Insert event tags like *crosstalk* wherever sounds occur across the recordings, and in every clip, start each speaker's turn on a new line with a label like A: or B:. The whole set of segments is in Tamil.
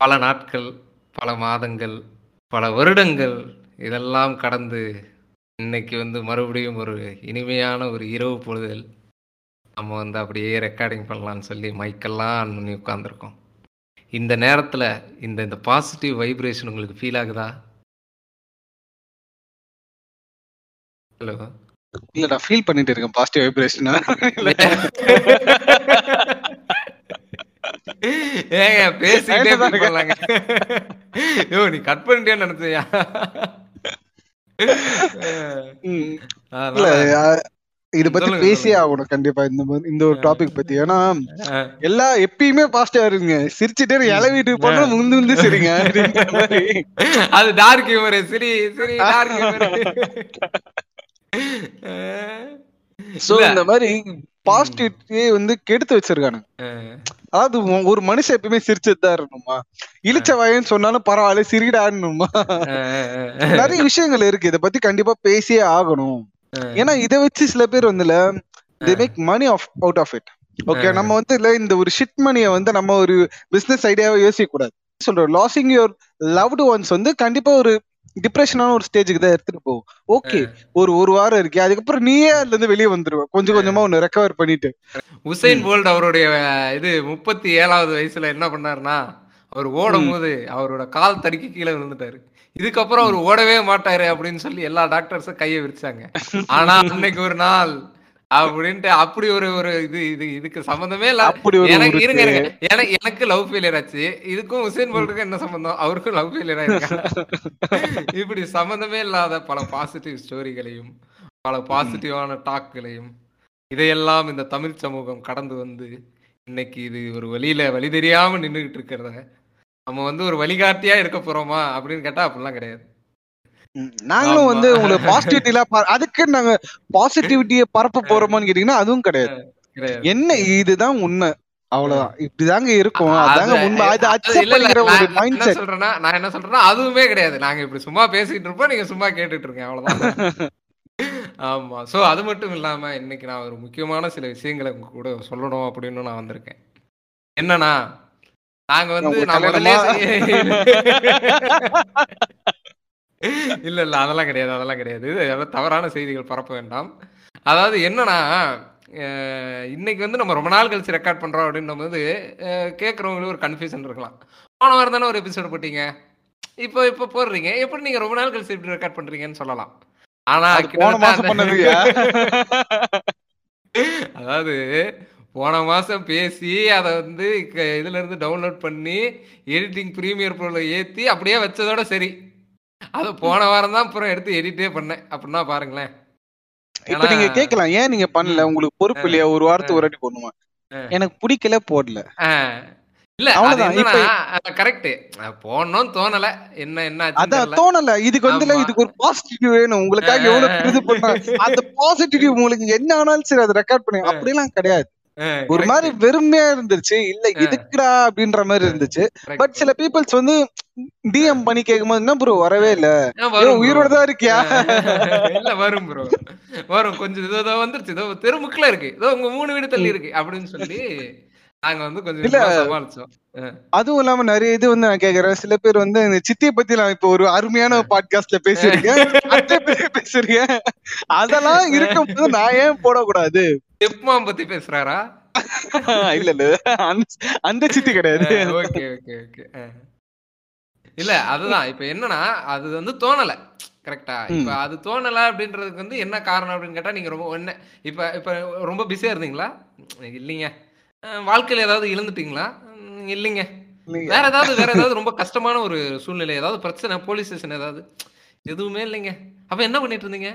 A: பல நாட்கள் பல மாதங்கள் பல வருடங்கள் இதெல்லாம் கடந்து இன்னைக்கு வந்து மறுபடியும் ஒரு இனிமையான ஒரு இரவு பொழுதில் நம்ம வந்து அப்படியே ரெக்கார்டிங் பண்ணலாம்னு சொல்லி மைக்கெல்லாம் ஆன் பண்ணி உட்காந்துருக்கோம் இந்த நேரத்தில் இந்த இந்த பாசிட்டிவ் வைப்ரேஷன் உங்களுக்கு ஃபீல் ஆகுதா? ஹலோ
B: இல்ல நான் ஃபீல் பண்ணிட்டு இருக்கேன். பாசிட்டிவ் *laughs* வைப்ரேஷன் *laughs*
A: ஏங்க பேசிக்கிட்டே
B: லைன்ல தான்
A: feel பண்ணலாங்க யோ நீ கட் பண்ணிட்டேன்னு நினைச்சியா?
B: இத பத்தி பேசியே. ஆகணும். கண்டிப்பா இந்த இந்த ஒரு டாபிக் பத்தி. ஏன்னா எல்லா எப்பயுமே பாசிட்டிவா இருங்க. சிரிச்சுட்டே இலை வீட்டுக்கு போனா முந்து முந்து சரிங்க.
A: அது டார்க் ஹியூமர் சரி சரி டார்க் ஹியூமர்
B: சோ இந்த மாதிரி பாசிட்டிவிட்டியே வந்து கெடுத்து வச்சிருக்கானுங்க. அதாவது ஒரு மனுஷன் எப்பயுமே சிரிச்சது தான் இருக்கணுமா இழிச்ச வாயன்னு சொன்னாலும் பரவாயில்ல சிரிடாடணுமா நிறைய விஷயங்கள் இருக்கு. இத பத்தி கண்டிப்பா பேசியே ஆகணும். ஏன்னா இத வச்சு சில பேர் வந்துல they make money off out of it okay. நம்ம வந்து இல்ல இந்த ஒரு ஷிட் மணியை வந்து நம்ம ஒரு பிசினஸ் ஐடியாவை யோசிக்க கூடாது சொல்றோம் லாசிங் யுவர் லவ்டு ஒன்ஸ் வந்து கண்டிப்பா ஒரு டிப்ரெஷனான ஒரு ஸ்டேஜுக்கு தான் எடுத்துட்டு போகும். ஓகே ஒரு ஒரு வாரம் இருக்கு அதுக்கப்புறம் நீயே அதுல இருந்து வெளியே வந்துருவ. கொஞ்சம் கொஞ்சமா ஒன்னு ரெக்கவர் பண்ணிட்டு.
A: உசைன் போல்ட் அவருடைய இது முப்பத்தி ஏழாவது வயசுல என்ன பண்ணாருன்னா அவர் ஓடும் போது அவரோட கால் தடுக்கி கீழே விழுந்துட்டாரு. இதுக்கப்புறம் அவர் ஓடவே மாட்டாரு அப்படின்னு சொல்லி எல்லா டாக்டர்ஸும் கையை விரிச்சாங்க. ஆனா அன்னைக்கு ஒரு நாள் அப்படின்ட்டு அப்படி ஒரு ஒரு இது இது இதுக்கு சம்பந்தமே இல்ல.
B: அப்படி ஒரு
A: எனக்கு. இருங்க இருங்க. எனக்கு எனக்கு லவ் ஃபெயிலியர் ஆச்சு. இதுக்கும் உசேன் போல்ட்டுக்கும் என்ன சம்பந்தம்? அவருக்கும் லவ் ஃபெயிலியர் ஆயிருக்காங்க இப்படி சம்பந்தமே இல்லாத பல பாசிட்டிவ் ஸ்டோரிகளையும் பல பாசிட்டிவான டாக்குகளையும் இதையெல்லாம் இந்த தமிழ் சமூகம் கடந்து வந்து இன்னைக்கு இது ஒரு வழியில வழி தெரியாம நின்றுகிட்டு இருக்கிறத நம்ம வந்து ஒரு வழிகாட்டியா இருக்க போறோமா அப்படின்னு கேட்டா அப்படிலாம் கிடையாது.
B: நாங்களும். வந்து உங்களுக்கு பாசிட்டிவிட்டில அதுக்கு நாங்க பாசிட்டிவிட்டியை பரப்ப போறோமான்னு கேட்டீங்கன்னா அதுவும் கிடையாது. என்ன இதுதான் உண்மை. அவ்வளவுதான். இப்படிதாங்க இருக்கும். அதாங்க
A: அது-
B: உண்மை. அது அக்செப்ட் ஒரு மைண்ட் செட்
A: சொல்றேன்னா நான் என்ன சொல்றேன்னா அதுவுமே கிடையாது. நாங்க இப்படி சும்மா பேசிக்கிட்டு இருப்போம். நீங்க சும்மா கேட்டுட்டு இருக்கீங்க. அவ்வளவுதான். *laughs* ஆமா. சோ அது மட்டும் இல்லாம இன்னைக்கு நான் ஒரு முக்கியமான சில விஷயங்களை உங்க கூட சொல்லணும் அப்படின்னு நான் வந்திருக்கேன். என்னன்னா நாங்க வந்து
B: கல்யாணமா?
A: இல்ல இல்ல அதெல்லாம் கிடையாது அதெல்லாம் கிடையாது. அதெல்லாம் தவறான செய்திகள் பரப்ப வேண்டாம். அதாவது என்னன்னா இன்னைக்கு வந்து நம்ம ரொம்ப நாள் கழிச்சு ரெக்கார்ட் பண்றோம் அப்படின்னும் போது கேட்கறவங்களுக்கு ஒரு கன்ஃபியூஷன் இருக்கலாம். போன வாரம் தானே ஒரு எபிசோடு போட்டீங்க? இப்போ இப்போ போடுறீங்க. எப்படி நீங்க ரொம்ப நாள் கழிச்சு இப்படி ரெக்கார்ட் பண்றீங்கன்னு சொல்லலாம். ஆனா *laughs* அதாவது போன மாசம் பேசி அதை வந்து இதுல இருந்து டவுன்லோட் பண்ணி எடிட்டிங் ப்ரீமியர் ப்ரோல ஏத்தி அப்படியே வச்சதோட சரி. அது போன வாரம் தான் அப்புறம் எடுத்து எடிட்டே பண்ணேன். அப்படின்னா பாருங்களேன்.
B: இப்ப நீங்க கேக்கலாம் ஏன் நீங்க பண்ணல. உங்களுக்கு பொறுப்பு இல்லையா? ஒரு வாரத்துக்கு ஒரு வாட்டி போடணுமா. எனக்கு பிடிக்கல போடல.
A: இல்ல
B: அவ்வளவுதான்.
A: கரெக்ட் போடணும்னு தோணல. என்ன என்ன
B: அதான். தோணல. இதுக்கு வந்து. இதுக்கு ஒரு பாசிட்டிவ் வேணும். உங்களுக்காக எவ்வளவு இது பண்ணா அந்த பாசிட்டிவ் உங்களுக்கு என்ன ஆனாலும் சரி அதை ரெக்கார்ட் பண்ணி
A: ஆ.
B: அப்படிலாம் கிடையாது. ஒரு மாதிரி வெறுமையா இருந்துச்சு இல்ல. எதுக்குடா அப்படின்ற மாதிரி இருந்துச்சு. பட் சில பீப்புள்ஸ் வந்து டிஎம் பண்ணி கேட்கும்போது என்ன ப்ரோ வரவே இல்ல. உயிரோட தான் இருக்கியா?
A: இல்ல வரும் ப்ரோ வரும். கொஞ்சம் இதோ இதோ வந்துருச்சு. இதோ தெருமுக்குல இருக்கு. இதோ உங்க மூணு வீடு தள்ளி இருக்கு. அப்படின்னு சொல்லி நாங்க வந்து கொஞ்சம்
B: அதுவும் இல்லாம நிறைய இது வந்து நான் கேக்குறேன். சில பேர் வந்து இந்த சித்தியை பத்தி நான் இப்ப ஒரு அருமையான பாட்காஸ்ட்ல பத்தி பேசிருக்கேன் அதெல்லாம் *laughs* இருக்கும்போது நான் ஏன் போடக்கூடாது?
A: செப்மாம் பத்தி பேசுறாரா? *laughs*
B: இல்ல இல்ல. அந்த- சித்தி கிடையாது.
A: Okay okay okay. இல்ல அதுதான். இப்ப என்னன்னா அது வந்து தோணல. கரெக்டா இப்ப அது தோணல அப்படின்றதுக்கு வந்து என்ன காரணம் அப்படின்னு கேட்டா நீங்க ரொம்ப என்ன இப்ப இப்ப ரொம்ப பிஸியா இருந்தீங்களா? இல்லைங்க. வாழ்க்கையில ஏதாவது இழந்துட்டீங்களா? இல்லைங்க. வேற ஏதாவது வேற ஏதாவது ரொம்ப கஷ்டமான ஒரு சூழ்நிலை ஏதாவது பிரச்சனை போலீஸ் ஸ்டேஷன் ஏதாவது? எதுவுமே இல்லைங்க. அப்ப என்ன பண்ணிட்டு இருந்தீங்க?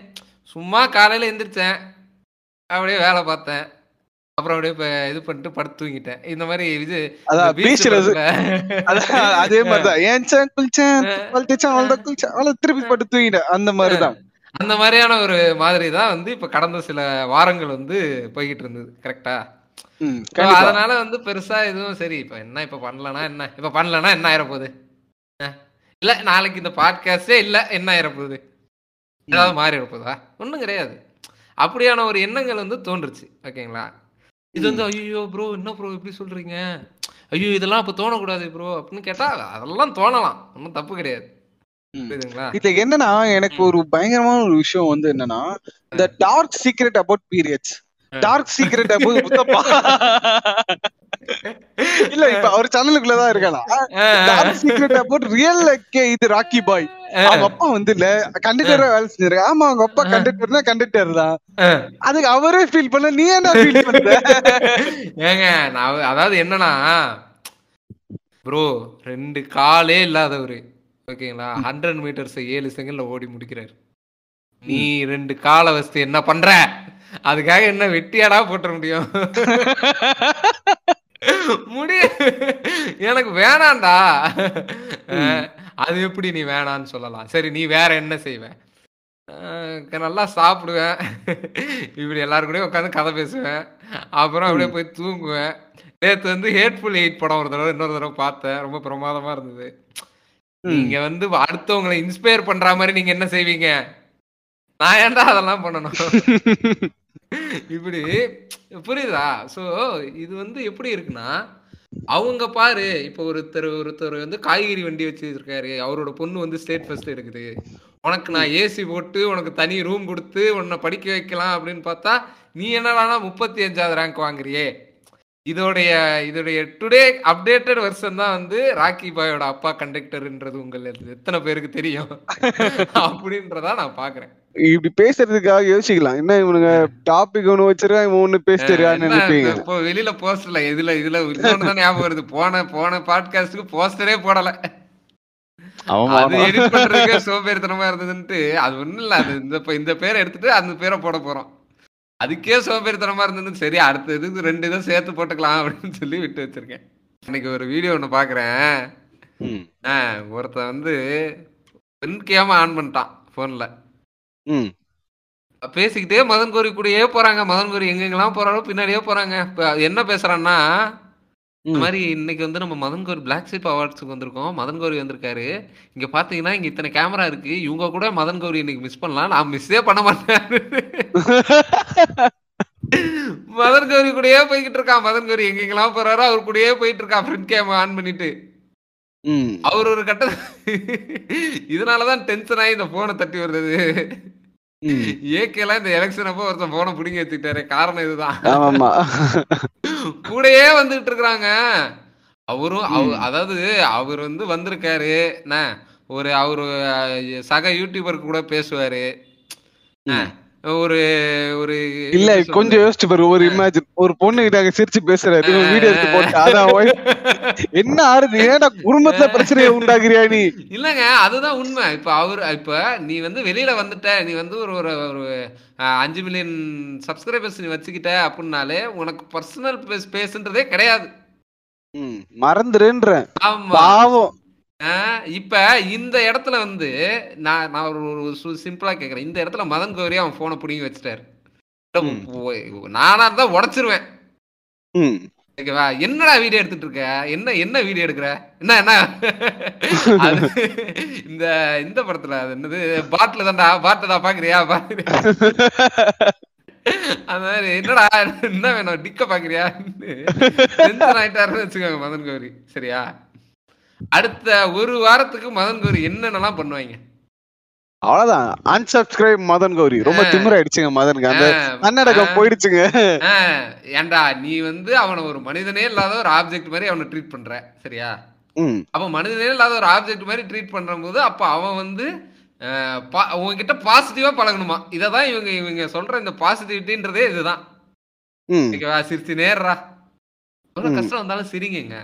A: சும்மா காலையில எந்திரிச்சேன். அப்படியே வேலை பார்த்தேன். அப்புறம் அப்படியே இப்ப இது பண்ணிட்டு படுத்து தூங்கிட்டேன். இந்த மாதிரி இது
B: அதே மாதிரிதான். ஏன்ச்சேன் குளிச்சேன்? வளர்த்துச்சேன் அவ்வளவுதான் குளிச்சேன். அவ்வளவு திருப்பி பட்டு தூங்கிட்டேன். அந்த மாதிரிதான்.
A: அந்த மாதிரியான ஒரு மாதிரி தான் வந்து இப்ப கடந்த சில வாரங்கள் வந்து போய்கிட்டு இருந்தது. கரெக்டா அதனால வந்து பெருசா எதுவும் சரி இப்ப என்ன இப்ப பண்ணலனா என்ன? இப்ப பண்ணலனா என்ன ஆயிர போகுது அஹ், இல்ல நாளைக்கு இந்த பாட்காஸ்டே இல்ல என்ன ஆயிர போகுது ஏதாவது மாறி போதா ஒண்ணும் கிடையாது. அப்படியான ஒரு எண்ணங்கள் வந்து தோன்றுச்சு ஓகேங்களா? இது வந்து ஐயோ ப்ரோ என்ன ப்ரோ இப்படி சொல்றீங்க? ஐயோ இதெல்லாம் அப்ப தோணக்கூடாது ப்ரோ அப்படின்னு கேட்டா அதெல்லாம் தோணலாம். ஒன்றும் தப்பு கிடையாது.
B: இதுல என்னன்னா எனக்கு ஒரு பயங்கரமான ஒரு விஷயம் வந்து என்னன்னா இந்த dark secret about periods dark secret Muthappa. இல்ல இப்ப அவர் சேனலுக்குள்ளதான் இருக்கலாம் டார்க் சீக்ரெட் அபவுட் ரியல் இது ராக்கி பாய் அவங்க அப்பா வந்து இல்ல கண்டக்டரா வேலை செஞ்சாரு ஆமா அவங்க அப்பா கண்டக்டர்னா கண்டக்டர் தான். அதுக்கு அவரே ஃபீல் பண்ண நீ என்ன ஃபீல் பண்ற?
A: ஏங்க நான் அதாவது என்னன்னா ப்ரோ ரெண்டு காலே இல்லாதவரு. ஓகேங்களா? ஹண்ட்ரட் மீட்டர்ஸ் ஏழு செகண்ட்ல ஓடி முடிக்கிறாரு. நீ ரெண்டு காலை வச்சு என்ன பண்ற? அதுக்காக என்ன வெட்டியாடா போட்டுற முடியும்? முடிய எனக்கு வேணாம்டா. அஹ், அது எப்படி நீ வேணான்னு சொல்லலாம். சரி நீ வேற என்ன செய்வ? அஹ், நல்லா சாப்பிடுவேன். இப்படி எல்லாரும் கூடயும் உட்காந்து கதை பேசுவேன். அப்புறம் அப்படியே போய் தூங்குவேன். நேத்து வந்து ஹேட்ஃபுல் எயிட் படம் ஒரு தடவை இன்னொரு தடவை பார்த்தேன். ரொம்ப பிரமாதமா இருந்தது. நீங்க வந்து அடுத்தவங்களை இன்ஸ்பயர் பண்ற மாதிரி நீங்க என்ன செய்வீங்க? நான் ஏன்டா அதெல்லாம் பண்ணணும்? இப்படி புரியுதா? சோ இது வந்து எப்படி இருக்குன்னா அவங்க பாரு இப்ப ஒருத்தர் ஒருத்தர் வந்து காய்கறி வண்டி வச்சிருக்காரு. அவரோட பொண்ணு வந்து ஸ்டேட் ஃபர்ஸ்ட் எடுக்குது. உனக்கு நான் ஏசி போட்டு உனக்கு தனி ரூம் கொடுத்து உன்னை படிக்க வைக்கலாம் அப்படின்னு பார்த்தா நீ என்னடானா முப்பத்தி அஞ்சாவது ரேங்க் வாங்குறியே. இதோடைய இதோடைய டுடே அப்டேட்டட் வெர்ஷன் தான் வந்து ராக்கி பாயோட அப்பா கண்டக்டர்ன்றது உங்கள் எத்தனை பேருக்கு தெரியும்? *laughs* அப்படின்றதா நான் பாக்குறேன்.
B: இப்படி பேசுறதுக்காக யோசிக்கலாம். என்ன இவனுங்க டாபிக் ஒண்ணு வச்சிருக்கான் இவன் ஒண்ணு பேசிட்டு நினைப்பீங்க.
A: இப்போ வெளியில போஸ்டர்ல இதுல இதுல இன்னொன்னு தான் ஞாபகம் வருது. போன போன பாட்காஸ்டுக்கு போஸ்டரே போடல. அது எடிட் பண்றதுக்கே சோம்பேறித்தனமா இருந்ததுன்ட்டு அது ஒண்ணும் இல்ல அது இந்த இப்ப இந்த பேரை எடுத்துட்டு அந்த பேரை போட போறோம். அதுக்கே சோம்பேறித்தனமா இருந்தது சரி அடுத்த இதுக்கு ரெண்டு இதை சேர்த்து போட்டுக்கலாம் அப்படின்னு சொல்லி விட்டு வச்சிருக்கேன். இன்னைக்கு ஒரு வீடியோ ஒண்ணு பாக்குறேன். ஒருத்தன் வந்து பெண்கேம ஆன் பண்ணிட்டான் போன்ல
B: ம்,
A: பேசிக்கிட்டே மதன் கோரி கூடயே போறாங்க. மதன் கோரி எங்கெங்கெல்லாம் போறாரோ பின்னாடியே போறாங்க. இப்ப என்ன பேசுறான்னா இந்த
B: ம்.
A: மாதிரி இன்னைக்கு வந்து நம்ம மதன் கோரி பிளாக் ஷிப் அவார்ட்ஸுக்கு வந்திருக்கோம். மதன் கௌரி வந்திருக்காரு. இங்க பாத்தீங்கன்னா இங்க இத்தனை கேமரா இருக்கு. இவங்க கூட மதன் கௌரி இன்னைக்கு மிஸ் பண்ணலாம். நான் மிஸ்ஸே பண்ண மாட்டேன். *laughs* மதன் கௌரி கூடயே போய்கிட்டு இருக்கான். மதன் கௌரி எங்கெங்கெல்லாம் போறாரோ அவர் கூடயே போயிட்டு இருக்கான். ஃப்ரண்ட் கேம் ஆன் பண்ணிட்டு.
B: ம்.
A: அவர் ஒரு கட்ட *laughs* இதனாலதான் டென்ஷன் ஆகி இந்த போனை தட்டி வருது.
B: ம்.
A: ஏகேலாம் இந்த எலெக்ஷன் அப்போ ஒருத்தன் போனை பிடிங்கி வச்சுக்கிட்டாரு. காரணம் இதுதான்.
B: ஆமாமா
A: கூடயே வந்துட்டு இருக்கிறாங்க. அவரும் அவ- அதாவது அவர் வந்து வந்திருக்காரு. என்ன? ஒரு அவரு சக யூடியூபருக்கு கூட பேசுவாரு. ஒரு ஒரு
B: இல்ல? கொஞ்சம் யோசிச்சு பாரு ஒரு இமேஜின் ஒரு பொண்ணு கிட்ட சிரிச்சு பேசுறாரு. வீடியோ எடுத்து போட்டு அதான். என்ன ஆறுது? ஏன்னா குடும்பத்துல பிரச்சனையை உண்டாக்குறியா நீ?
A: இல்லங்க அதுதான் உண்மை. இப்ப அவர் இப்ப நீ வந்து வெளியில வந்துட்ட நீ வந்து ஒரு ஒரு ஒரு அஞ்சு மில்லியன் சப்ஸ்கிரைபர்ஸ் நீ வச்சுக்கிட்ட அப்படின்னாலே உனக்கு பர்சனல் ஸ்பேஸ்ன்றதே கிடையாது.
B: ம், மறந்துருன்றேன்
A: ஆமா.
B: பாவம்.
A: இப்ப இந்த இடத்துல வந்து நான் நான் ஒரு ஒரு சிம்பிளா கேக்குறேன். இந்த இடத்துல மதன் கௌரி அவன் போனை பிடிங்கி வச்சுட்டாரு. நானா இருந்தா உடைச்சிருவேன். ஓகேவா? என்னடா வீடியோ எடுத்துட்டு இருக்க? என்ன என்ன வீடியோ எடுக்கிற? என்ன என்ன? இந்த இந்த படத்துல அது என்னது? பாட்டில் தான்டா பாட்டுடா பாக்குறியா? பாக்குறியா அந்த மாதிரி என்னடா என்ன வேணும்? டிக்க பாக்குறியா டென்ஷன் ஆயிட்டாருன்னு வச்சுக்கோங்க மதன் கௌரி. சரியா? அடுத்த ஒரு வாரத்துக்கு மதன் கௌரி என்னென்னலாம் பண்ணுவாங்க?
B: அவ்வளவுதான். Unsubscribe மதன் கௌரி. ரொம்ப. திமிராயிடுச்சுங்க மதனுக்கு. அந்த
A: ஆஹ்,
B: போயிடுச்சுங்க.
A: ஏன்டா நீ வந்து அவனை ஒரு மனிதனே இல்லாத ஒரு ஆப்ஜெக்ட் மாதிரி அவனை ட்ரீட் பண்ற. சரியா? அப்ப மனிதனே இல்லாத ஒரு ஆப்ஜெக்ட் மாதிரி ட்ரீட் பண்ணும்போது அப்ப அவன் வந்து உங்ககிட்ட பாசிட்டிவா பழகணுமா? இததான் இவங்க இவங்க சொல்ற இந்த பாசிட்டிவிட்டின்றதே இதுதான். சிரிச்சு நேர்றா. எவ்வளவு. கஷ்டம் வந்தாலும் சிரிங்கங்க.